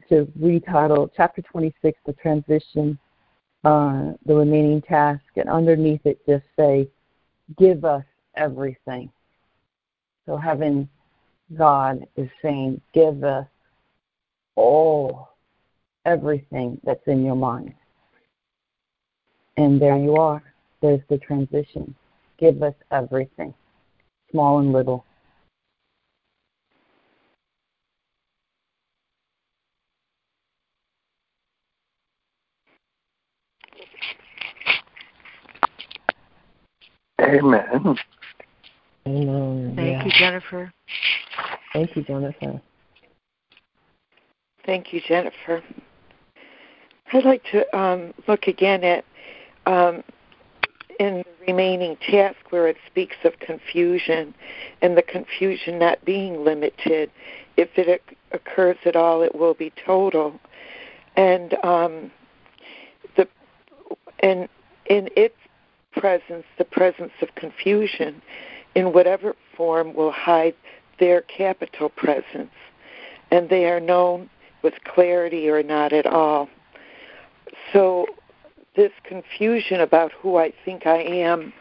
Speaker 5: to retitle chapter 26, the transition, uh, the remaining task, and underneath it just say, give us everything. So having God is saying, give us all, everything that's in your mind. And there you are. There's the transition. Give us everything, small and little.
Speaker 8: Amen.
Speaker 2: Amen.
Speaker 1: Thank
Speaker 2: yeah.
Speaker 1: you, Jennifer.
Speaker 2: Thank you, Jennifer.
Speaker 10: Thank you, Jennifer. I'd like to um, look again at um, in the remaining task where it speaks of confusion and the confusion not being limited. If it occurs at all, it will be total. And um, the and in its presence, the presence of confusion, in whatever form, will hide their capital presence, and they are known with clarity or not at all. So, this confusion about who I think I am,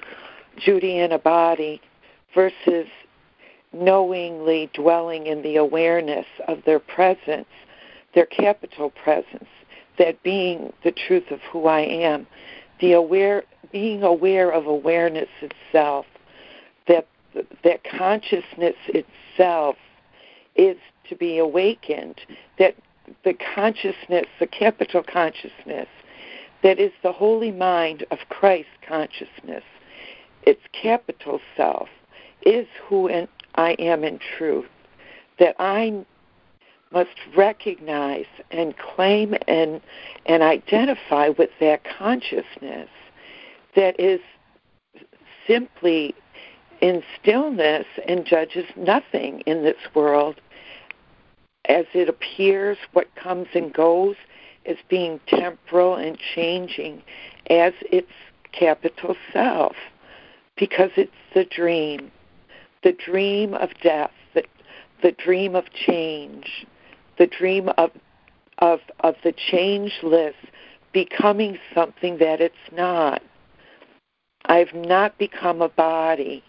Speaker 10: Judy in a body, versus knowingly dwelling in the awareness of their presence, their capital presence, that being the truth of who I am, the aware being aware of awareness itself, that consciousness itself is to be awakened, that the consciousness, the capital consciousness, that is the holy mind of Christ consciousness, its capital self, is who I am in truth, that I must recognize and claim and and identify with that consciousness that is simply in stillness and judges nothing in this world as it appears what comes and goes as being temporal and changing as its capital self because it's the dream the dream of death the, the dream of change the dream of of of the changeless becoming something that it's not. I've not become a body.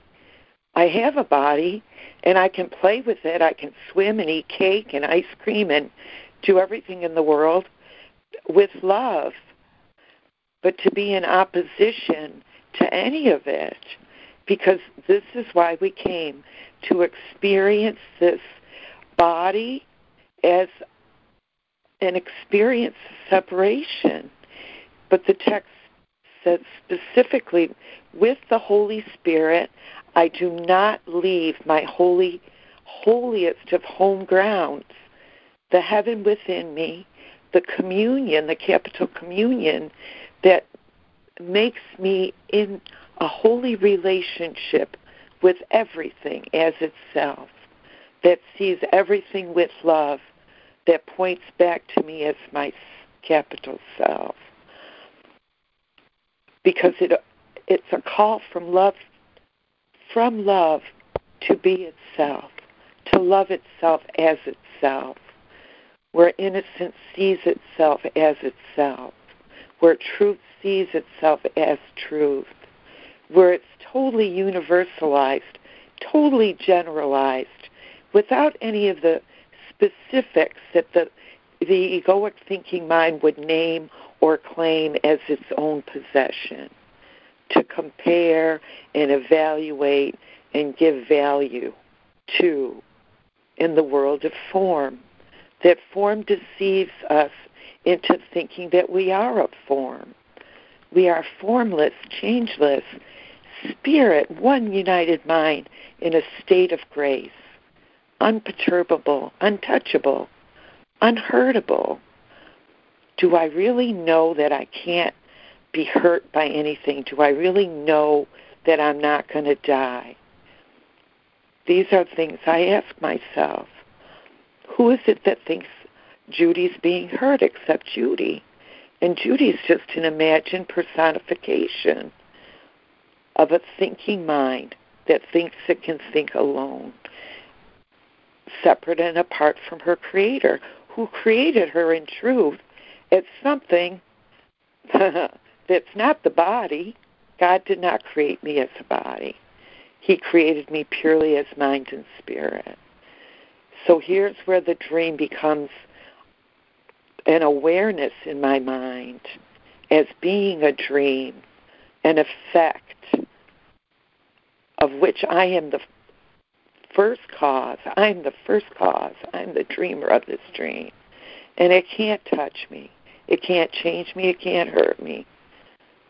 Speaker 10: I have a body and I can play with it. I can swim and eat cake and ice cream and do everything in the world with love. But to be in opposition to any of it, because this is why we came to experience this body as an experience of separation. But the text says specifically, with the Holy Spirit, I do not leave my holy, holiest of home grounds, the heaven within me, the communion, the capital communion that makes me in a holy relationship with everything as itself, that sees everything with love, that points back to me as my capital self. Because it it's a call from love from love to be itself, to love itself as itself, where innocence sees itself as itself, where truth sees itself as truth, where it's totally universalized, totally generalized, without any of the specifics that the the egoic thinking mind would name or claim as its own possession to compare and evaluate and give value to in the world of form. That form deceives us into thinking that we are a form. We are formless, changeless, spirit, one united mind in a state of grace unperturbable, untouchable, unhurtable? Do I really know that I can't be hurt by anything? Do I really know that I'm not going to die? These are things I ask myself. Who is it that thinks Judy's being hurt except Judy? And Judy's just an imagined personification of a thinking mind that thinks it can think alone separate and apart from her creator, who created her in truth as something that's not the body. God did not create me as a body. He created me purely as mind and spirit. So here's where the dream becomes an awareness in my mind as being a dream, an effect of which I am the first cause. I'm the first cause. I'm the dreamer of this dream. And it can't touch me. It can't change me. It can't hurt me.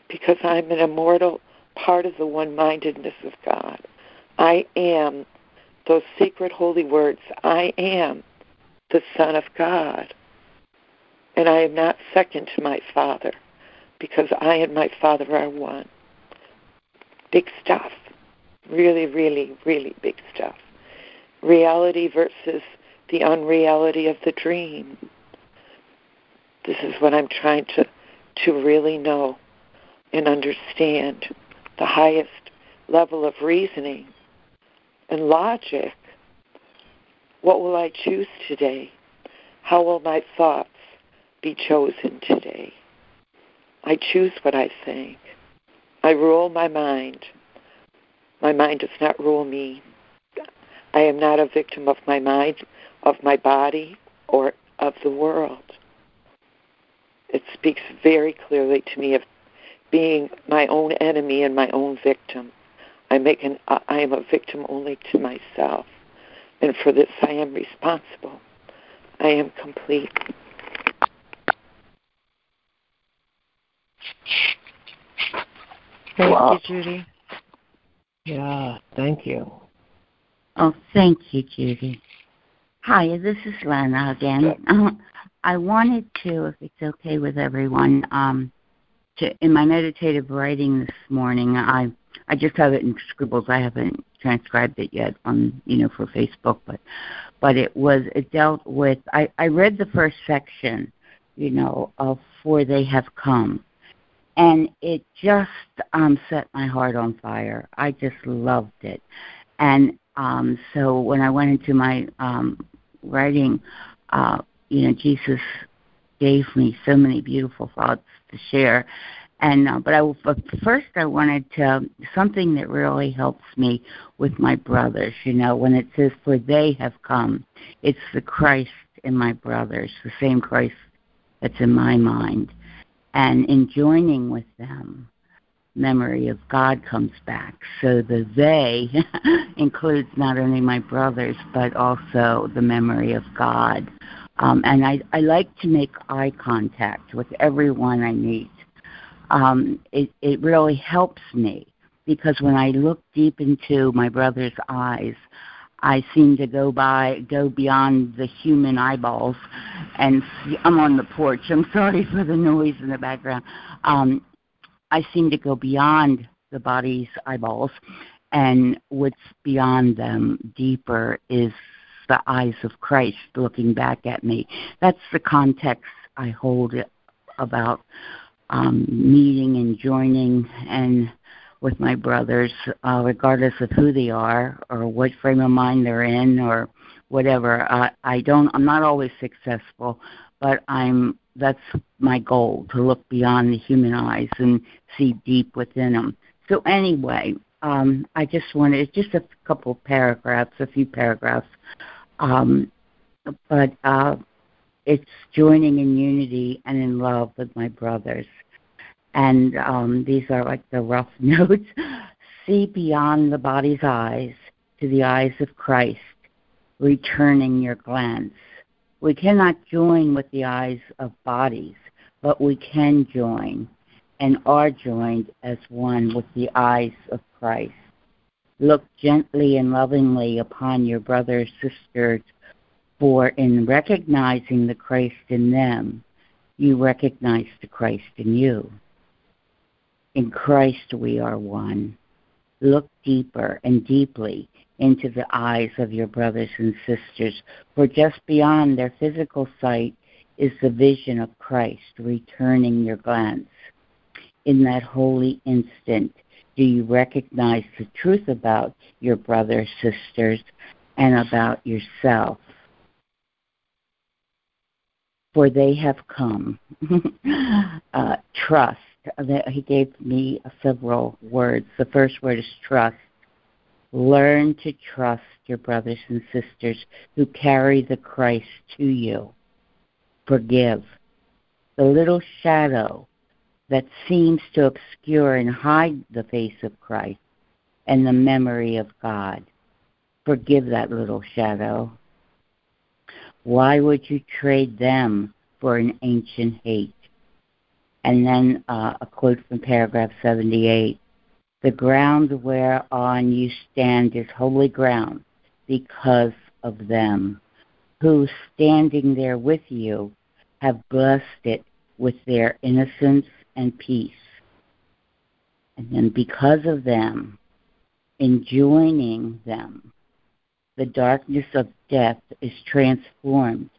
Speaker 10: Because I'm an immortal part of the one mindedness of God. I am those sacred holy words. I am the Son of God. And I am not second to my Father because I and my Father are one. Big stuff. Really, really, really big stuff reality versus the unreality of the dream. This is what I'm trying to, to really know and understand the highest level of reasoning and logic. What will I choose today? How will my thoughts be chosen today? I choose what I think. I rule my mind. My mind does not rule me. I am not a victim of my mind, of my body, or of the world. It speaks very clearly to me of being my own enemy and my own victim. I make an I am a victim only to myself, and for this I am responsible. I am complete.
Speaker 1: Thank wow. you, Judy.
Speaker 2: Yeah, thank you.
Speaker 7: Oh, thank you, Judy. Hi, this is Lena again. Uh, I wanted to, if it's okay with everyone, um, to in my meditative writing this morning, I I just have it in scribbles. I haven't transcribed it yet on you know for Facebook, but but it was it dealt with. I I read the first section, you know, of for they have come, and it just um set my heart on fire. I just loved it, and um so when I went into my um writing, uh, you know, Jesus gave me so many beautiful thoughts to share. And uh, but I but first I wanted to something that really helps me with my brothers. You know, when it says "for they have come," it's the Christ in my brothers, the same Christ that's in my mind, and in joining with them, memory of God comes back. So the they includes not only my brothers, but also the memory of God. Um, and I, I like to make eye contact with everyone I meet. Um, it, it really helps me because when I look deep into my brother's eyes, I seem to go by, go beyond the human eyeballs, and see, I'm on the porch. I'm sorry for the noise in the background. Um, I seem to go beyond the body's eyeballs, and what's beyond them deeper is the eyes of Christ looking back at me. That's the context I hold about um, meeting and joining and with my brothers, uh, regardless of who they are or what frame of mind they're in or whatever. Uh, I don't. I'm not always successful, but I'm that's my goal to look beyond the human eyes and see deep within them. So anyway, um, I just wanted just a couple paragraphs, a few paragraphs, um, but uh, it's joining in unity and in love with my brothers. And um, these are like the rough notes. See beyond the body's eyes to the eyes of Christ, returning your glance we cannot join with the eyes of bodies, but we can join and are joined as one with the eyes of Christ. Look gently and lovingly upon your brothers, sisters, for in recognizing the Christ in them, you recognize the Christ in you. In Christ we are one. Look deeper and deeply into the eyes of your brothers and sisters, for just beyond their physical sight is the vision of Christ returning your glance. In that holy instant, do you recognize the truth about your brothers, sisters, and about yourself? For they have come. uh, trust. He gave me several words. The first word is trust Learn to trust your brothers and sisters who carry the Christ to you. Forgive. The little shadow that seems to obscure and hide the face of Christ and the memory of God. Forgive that little shadow. Why would you trade them for an ancient hate? And then uh, a quote from paragraph 78 the ground whereon you stand is holy ground because of them, who, standing there with you, have blessed it with their innocence and peace. And then because of them, in joining them, the darkness of death is transformed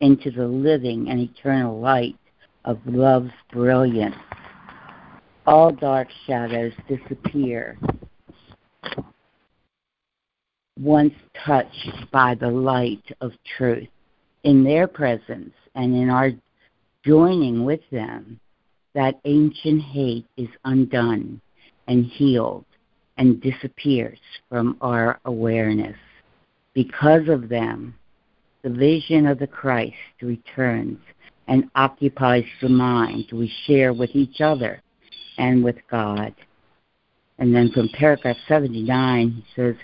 Speaker 7: into the living and eternal light of love's brilliance all dark shadows disappear once touched by the light of truth. In their presence and in our joining with them, that ancient hate is undone and healed and disappears from our awareness. Because of them, the vision of the Christ returns and occupies the mind we share with each other and with God. And then from paragraph 79, he says,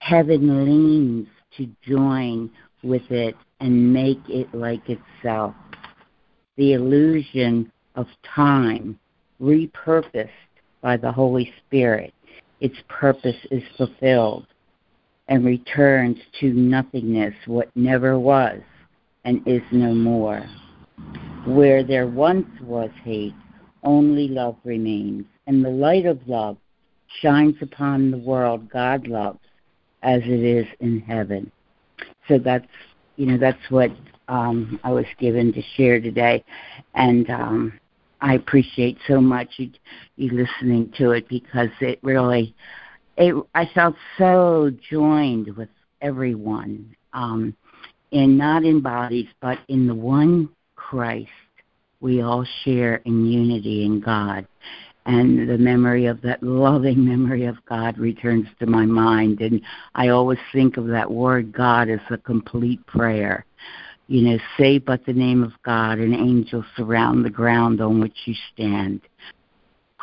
Speaker 7: Heaven leans to join with it and make it like itself. The illusion of time repurposed by the Holy Spirit. Its purpose is fulfilled. and returns to nothingness what never was and is no more. Where there once was hate, only love remains, and the light of love shines upon the world God loves as it is in heaven. So that's you know that's what um, I was given to share today, and um, I appreciate so much you, you listening to it because it really it, I felt so joined with everyone, um, in not in bodies, but in the one Christ. We all share in unity in God, and the memory of that loving memory of God returns to my mind. And I always think of that word God as a complete prayer. You know, say but the name of God, and angels surround the ground on which you stand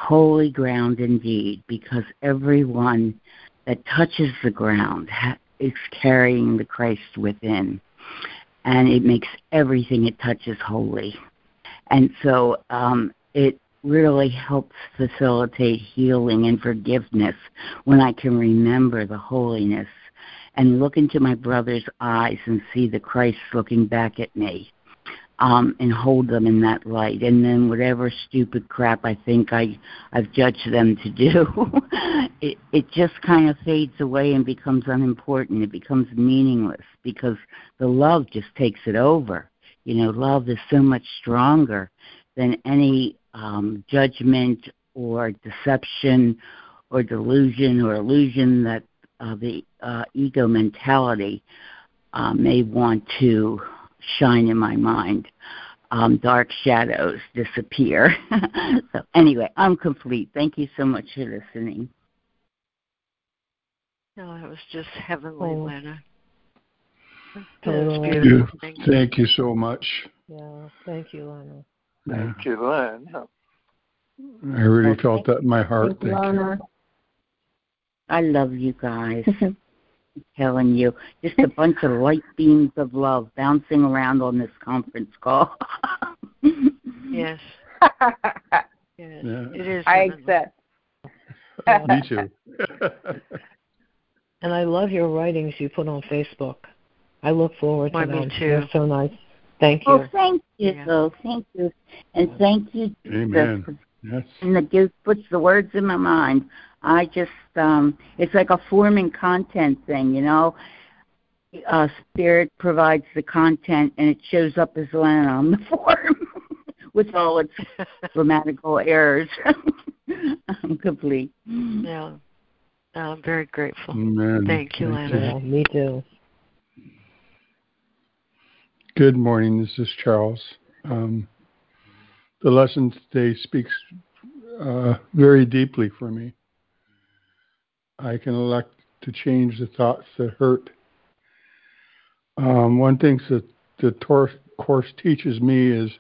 Speaker 7: holy ground indeed, because everyone that touches the ground is carrying the Christ within, and it makes everything it touches holy. And so um, it really helps facilitate healing and forgiveness when I can remember the holiness and look into my brother's eyes and see the Christ looking back at me um, and hold them in that light. And then whatever stupid crap I think I I've judged them to do, it it just kind of fades away and becomes unimportant. It becomes meaningless because the love just takes it over. You know, love is so much stronger than any um, judgment or deception or delusion or illusion that uh, the uh, ego mentality uh, may want to shine in my mind. Um, dark shadows disappear. so anyway, I'm complete. Thank you so much for listening.
Speaker 1: No, that was just heavenly, oh. Lana.
Speaker 2: Thank
Speaker 12: you. Thank you so much.
Speaker 2: Yeah, thank you, Lana.
Speaker 8: Thank you, Lana.
Speaker 12: I really felt that in my heart.
Speaker 2: Thank, thank you.
Speaker 7: I love you guys. I'm telling you, just a bunch of light beams of love bouncing around on this conference call.
Speaker 1: yes. yes. Yeah. It is.
Speaker 5: I accept.
Speaker 12: Oh, me too.
Speaker 2: and I love your writings you put on Facebook. I look forward
Speaker 1: Why,
Speaker 2: to them.
Speaker 1: Me too.
Speaker 2: They're so nice. Thank you.
Speaker 7: Oh, thank you, yeah. Thank you. And thank you,
Speaker 12: Amen. Yes.
Speaker 7: And the gift puts the words in my mind. I just um it's like a form and content thing, you know. Uh spirit provides the content and it shows up as Lana on the form with all its grammatical errors. I'm complete.
Speaker 1: Yeah. I'm very grateful.
Speaker 12: Amen.
Speaker 1: Thank you, Lana.
Speaker 2: Yeah, me too.
Speaker 12: Good morning. This is Charles. Um, the lesson today speaks uh, very deeply for me. I can elect to change the thoughts that hurt. Um, one thing that the tor- course teaches me is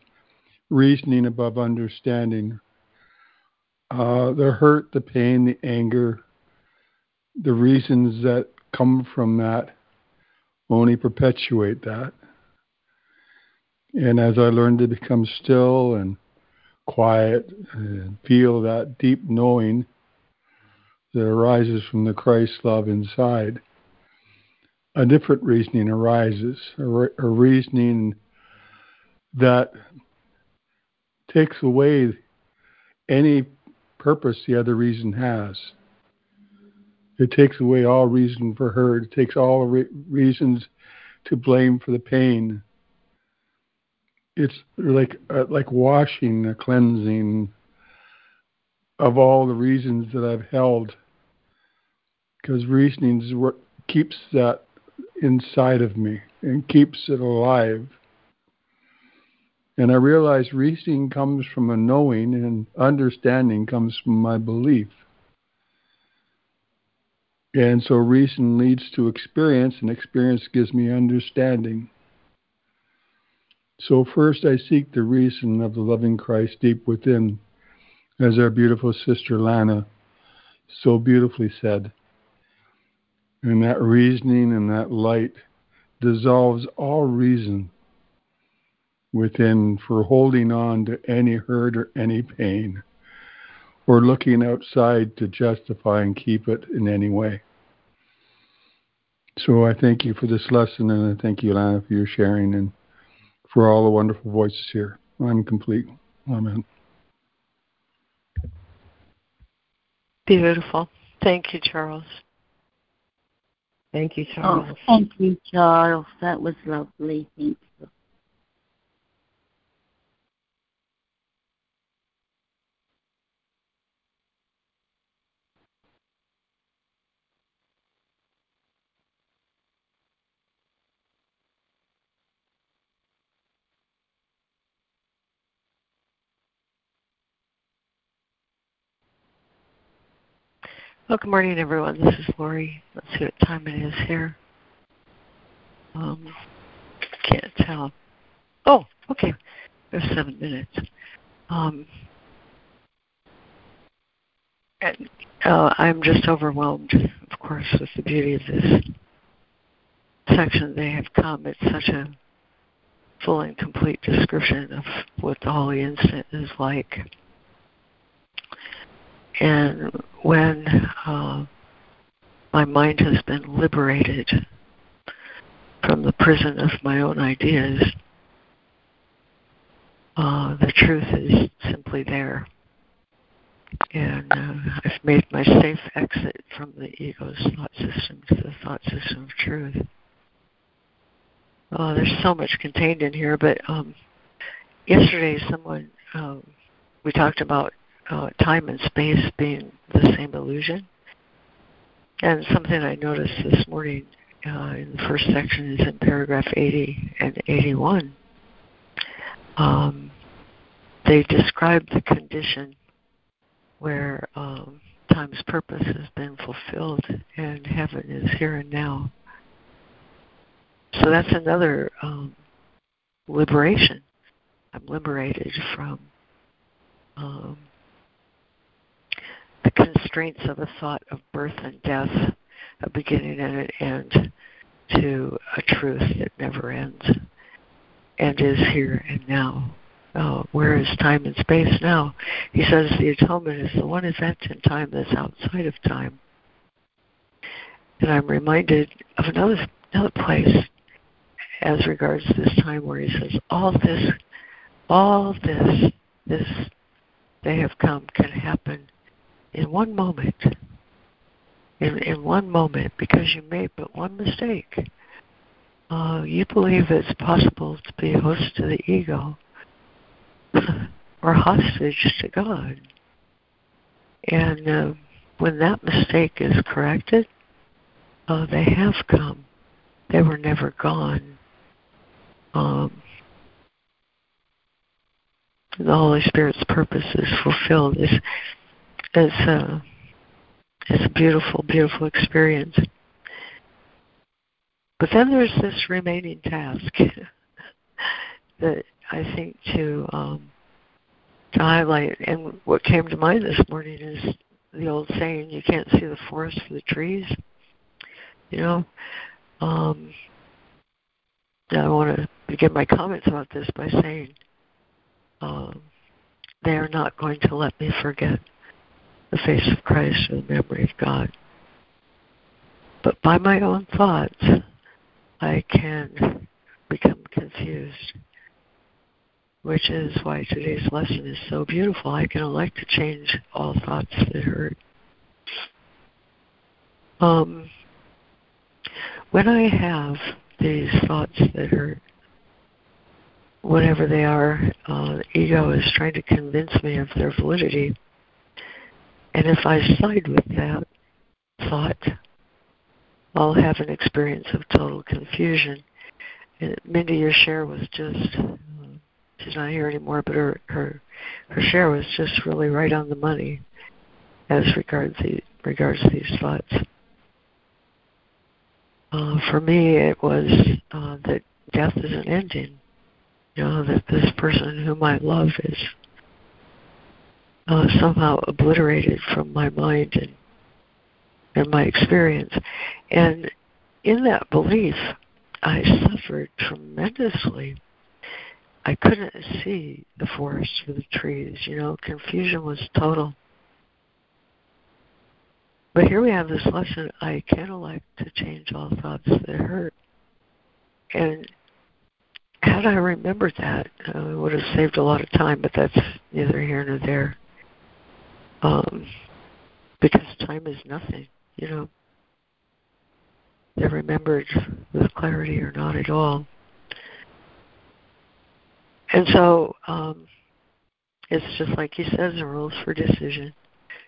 Speaker 12: reasoning above understanding. Uh, the hurt, the pain, the anger, the reasons that come from that only perpetuate that. And as I learn to become still and quiet and feel that deep knowing that arises from the Christ love inside, a different reasoning arises, a, re- a reasoning that takes away any purpose the other reason has. It takes away all reason for her. It takes all re- reasons to blame for the pain. It's like uh, like washing, a cleansing of all the reasons that I've held because reasoning keeps that inside of me and keeps it alive. And I realize reasoning comes from a knowing, and understanding comes from my belief. And so reason leads to experience, and experience gives me understanding. So first I seek the reason of the loving Christ deep within, as our beautiful sister Lana so beautifully said. And that reasoning and that light dissolves all reason within for holding on to any hurt or any pain or looking outside to justify and keep it in any way. So I thank you for this lesson, and I thank you, Lana, for your sharing and for all the wonderful voices here. I'm complete. Amen.
Speaker 1: Beautiful. Thank you, Charles.
Speaker 2: Thank you, Charles.
Speaker 7: Oh, thank you, Charles. That was lovely. Thank you.
Speaker 1: Well, good morning, everyone. This is Laurie. Let's see what time it is here. Um, can't tell. Oh, okay. There's seven minutes. Um, and, uh, I'm just overwhelmed, of course, with the beauty of this section. They have come. It's such a full and complete description of what the Holy Instant is like and when my mind has been liberated from the prison of my own ideas, uh, the truth is simply there. And uh, I've made my safe exit from the ego's thought system to the thought system of truth. Uh, there's so much contained in here, but um, yesterday someone um, we talked about uh, time and space being the same illusion. And something I noticed this morning uh, in the first section is in paragraph 80 and 81. Um, they describe the condition where um, time's purpose has been fulfilled and heaven is here and now. So that's another um, liberation. I'm liberated from um, the constraints of a thought of birth and death, a beginning and an end, to a truth that never ends and is here and now. Uh, where is time and space now? He says the atonement is the one event in time that's outside of time. And I'm reminded of another another place as regards this time where he says, All this all this this they have come can happen in one moment, in, in one moment, because you made but one mistake, uh, you believe it's possible to be host to the ego or hostage to God. And uh, when that mistake is corrected, uh, they have come. They were never gone. Um, the Holy Spirit's purpose is fulfilled. Is is uh, a beautiful, beautiful experience. But then there's this remaining task that I think to um, to highlight. And what came to mind this morning is the old saying, "You can't see the forest for the trees." You know, um, I want to begin my comments about this by saying um, they are not going to let me forget the face of Christ or the memory of God. But by my own thoughts, I can become confused, which is why today's lesson is so beautiful. I can elect to change all thoughts that hurt. Um, when I have these thoughts that hurt, whatever they are, uh, the ego is trying to convince me of their validity and if I side with that thought, I'll have an experience of total confusion. And Mindy, your share was just, she's not here anymore, but her, her, her share was just really right on the money as regards, the, regards these thoughts. Uh, for me, it was uh, that death is an ending. You know, that this person whom I love is uh, somehow obliterated from my mind and and my experience. And in that belief, I suffered tremendously. I couldn't see the forest for the trees. You know, confusion was total. But here we have this lesson I can elect to change all thoughts that hurt. And had I remembered that, uh, it would have saved a lot of time, but that's neither here nor there. Um, because time is nothing, you know. They're remembered with clarity or not at all. And so um, it's just like he says in Rules for Decision.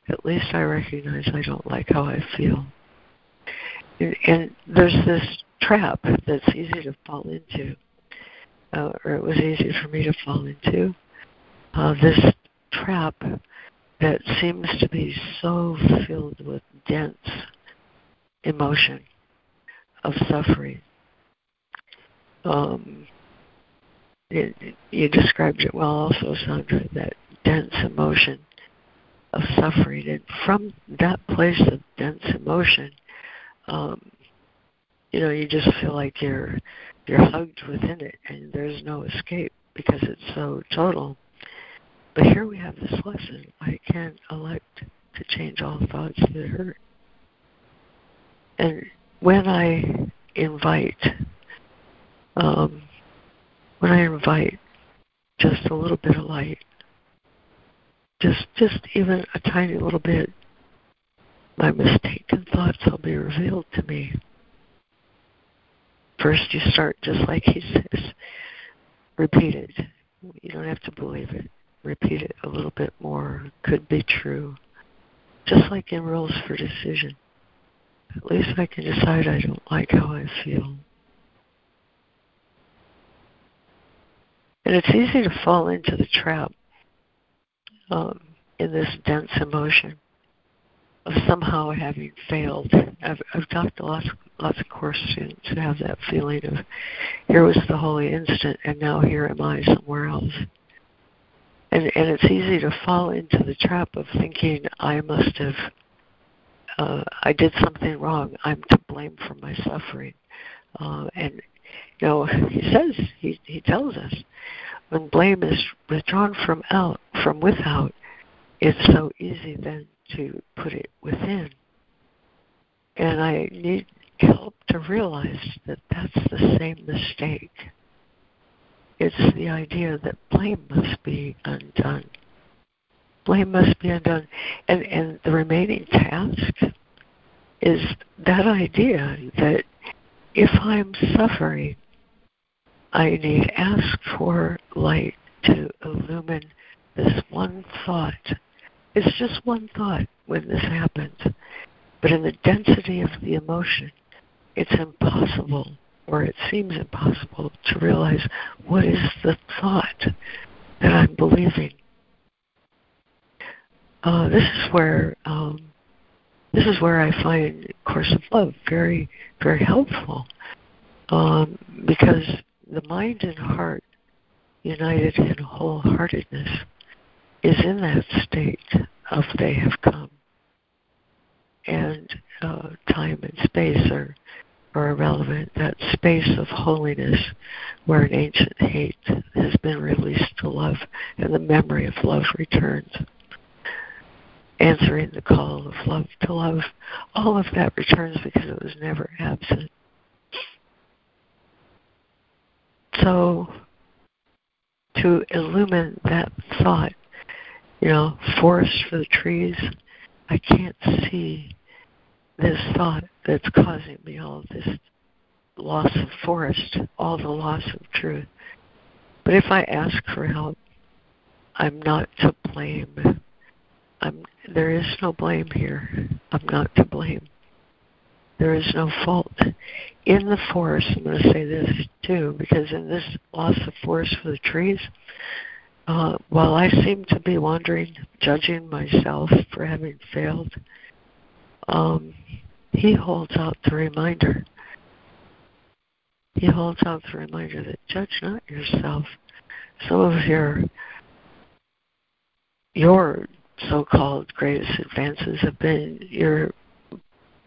Speaker 1: At least I recognize I don't like how I feel. And, and there's this trap that's easy to fall into, uh, or it was easy for me to fall into. Uh, this trap that seems to be so filled with dense emotion of suffering. Um, it, you described it well, also, Sandra, that dense emotion of suffering. And from that place of dense emotion, um, you know, you just feel like you're you're hugged within it, and there's no escape because it's so total. But here we have this lesson: I can elect to change all thoughts that hurt. And when I invite, um, when I invite just a little bit of light, just just even a tiny little bit, my mistaken thoughts will be revealed to me. First, you start just like he says, repeat it. You don't have to believe it. Repeat it a little bit more. Could be true. Just like in rules for decision. At least I can decide I don't like how I feel. And it's easy to fall into the trap um, in this dense emotion of somehow having failed. I've, I've talked to lots, lots of course students who have that feeling of here was the holy instant, and now here am I somewhere else. And and it's easy to fall into the trap of thinking I must have uh, I did something wrong. I'm to blame for my suffering. Uh, and you know, he says he he tells us when blame is withdrawn from out from without, it's so easy then to put it within. And I need help to realize that that's the same mistake. It's the idea that blame must be undone blame must be undone. And and the remaining task is that idea that if I'm suffering, I need ask for light to illumine this one thought. It's just one thought when this happens. But in the density of the emotion, it's impossible, or it seems impossible, to realize what is the thought that I'm believing. Uh, this is where um, this is where I find Course of Love very very helpful um, because the mind and heart united in wholeheartedness is in that state of they have come, and uh, time and space are are irrelevant. That space of holiness where an ancient hate has been released to love and the memory of love returns answering the call of love to love, all of that returns because it was never absent. So, to illumine that thought, you know, forest for the trees, I can't see this thought that's causing me all this loss of forest, all the loss of truth. But if I ask for help, I'm not to blame. I'm, there is no blame here. I'm not to blame. There is no fault. In the forest, I'm going to say this too, because in this loss of forest for the trees, uh, while I seem to be wandering, judging myself for having failed, um, he holds out the reminder. He holds out the reminder that judge not yourself. Some of your your so-called greatest advances have been your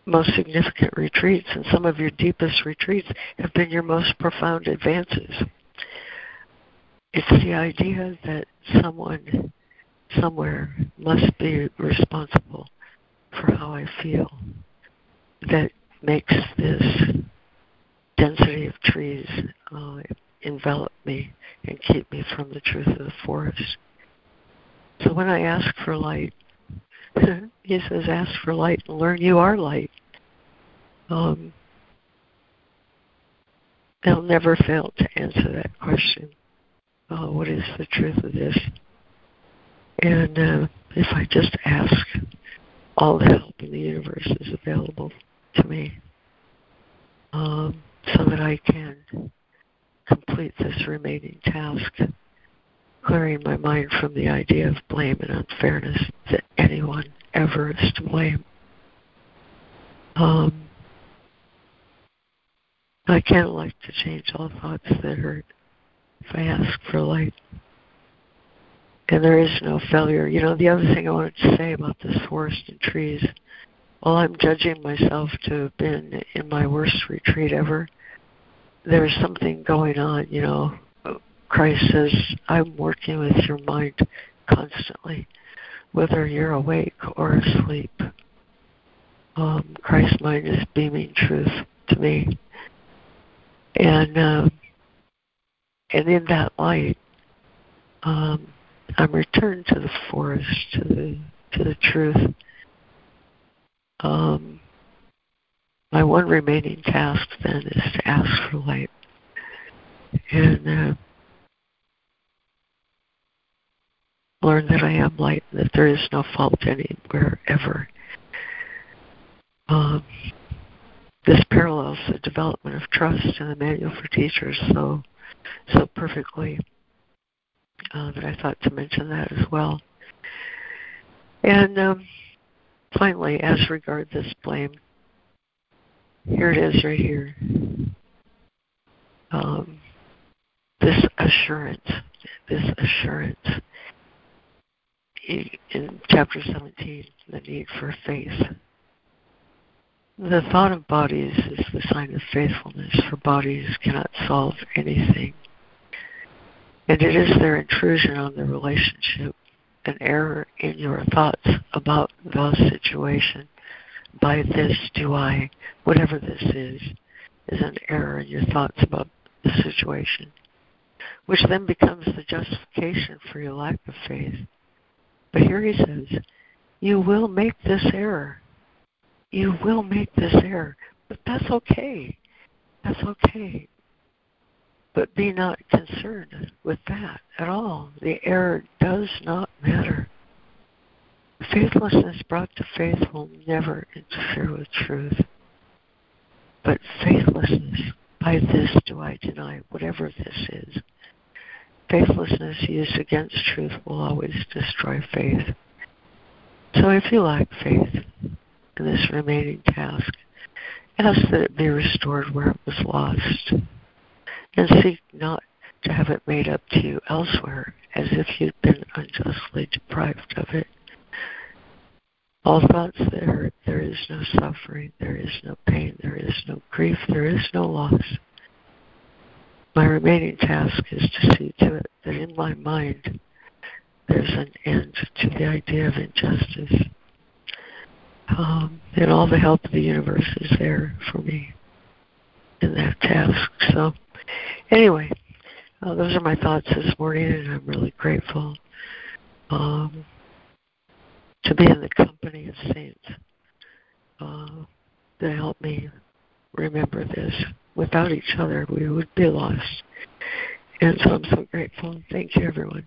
Speaker 1: most significant retreats, and some of your deepest retreats have been your most profound advances. It's the idea that someone somewhere must be responsible for how I feel that makes this density of trees uh, envelop me and keep me from the truth of the forest. So when I ask for light, he says, ask for light and learn you are light. Um, they'll never fail to answer that question. Uh, what is the truth of this? And uh, if I just ask, all the help in the universe is available to me um, so that I can complete this remaining task, clearing my mind from the idea of blame and unfairness that anyone ever is to blame. Um, I can't like to change all thoughts that hurt if I ask for light. And there is no failure. You know, the other thing I wanted to say about this forest and trees, while I'm judging myself to have been in my worst retreat ever, there's something going on, you know. Christ says, I'm working with your mind constantly, whether you're awake or asleep. Um, Christ's mind is beaming truth to me. And um, and in that light, um, I'm returned to the forest, to the to the truth. Um, my one remaining task then is to ask for light. And uh, learn that I am light, and that there is no fault anywhere ever. Um, this parallels the development of trust in the manual for teachers so so perfectly uh, that I thought to mention that as well. And um, finally, as regard this blame, here it is right here. Um, this assurance, this assurance in chapter 17, the need for faith. The thought of bodies is the sign of faithfulness, for bodies cannot solve anything. And it is their intrusion on the relationship, an error in your thoughts about the situation. By this do I, whatever this is, is an error in your thoughts about the situation, which then becomes the justification for your lack of faith. But here he says, You will make this error. You will make this error. But that's okay. That's okay. But be not concerned with that at all. The error does not matter. Faithlessness brought to faith will never interfere with truth. But faithlessness, by this do I deny, whatever this is. Faithlessness used against truth will always destroy faith. So if you lack faith in this remaining task, ask that it be restored where it was lost and seek not to have it made up to you elsewhere as if you'd been unjustly deprived of it. All thoughts that hurt, there is no suffering, there is no pain, there is no grief, there is no loss. My remaining task is to see to it that in my mind there's an end to the idea of injustice. Um, and all the help of the universe is there for me in that task. So Anyway, uh, those are my thoughts this morning, and I'm really grateful um, to be in the company of saints uh, that help me remember this. Without each other, we would be lost. And so I'm so grateful. Thank you, everyone.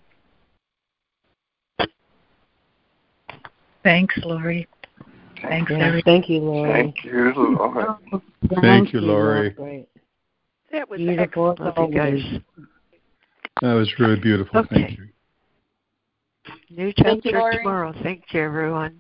Speaker 4: Thanks, Laurie. Thanks,
Speaker 2: yeah, Thank you, Laurie.
Speaker 8: Thank you, Laurie.
Speaker 12: Thank, Thank you, Laurie.
Speaker 2: Great.
Speaker 1: That was
Speaker 2: beautiful.
Speaker 1: excellent. Love you guys.
Speaker 12: That was really beautiful.
Speaker 1: Okay.
Speaker 12: Thank you.
Speaker 1: New chapter tomorrow. Thank you, everyone.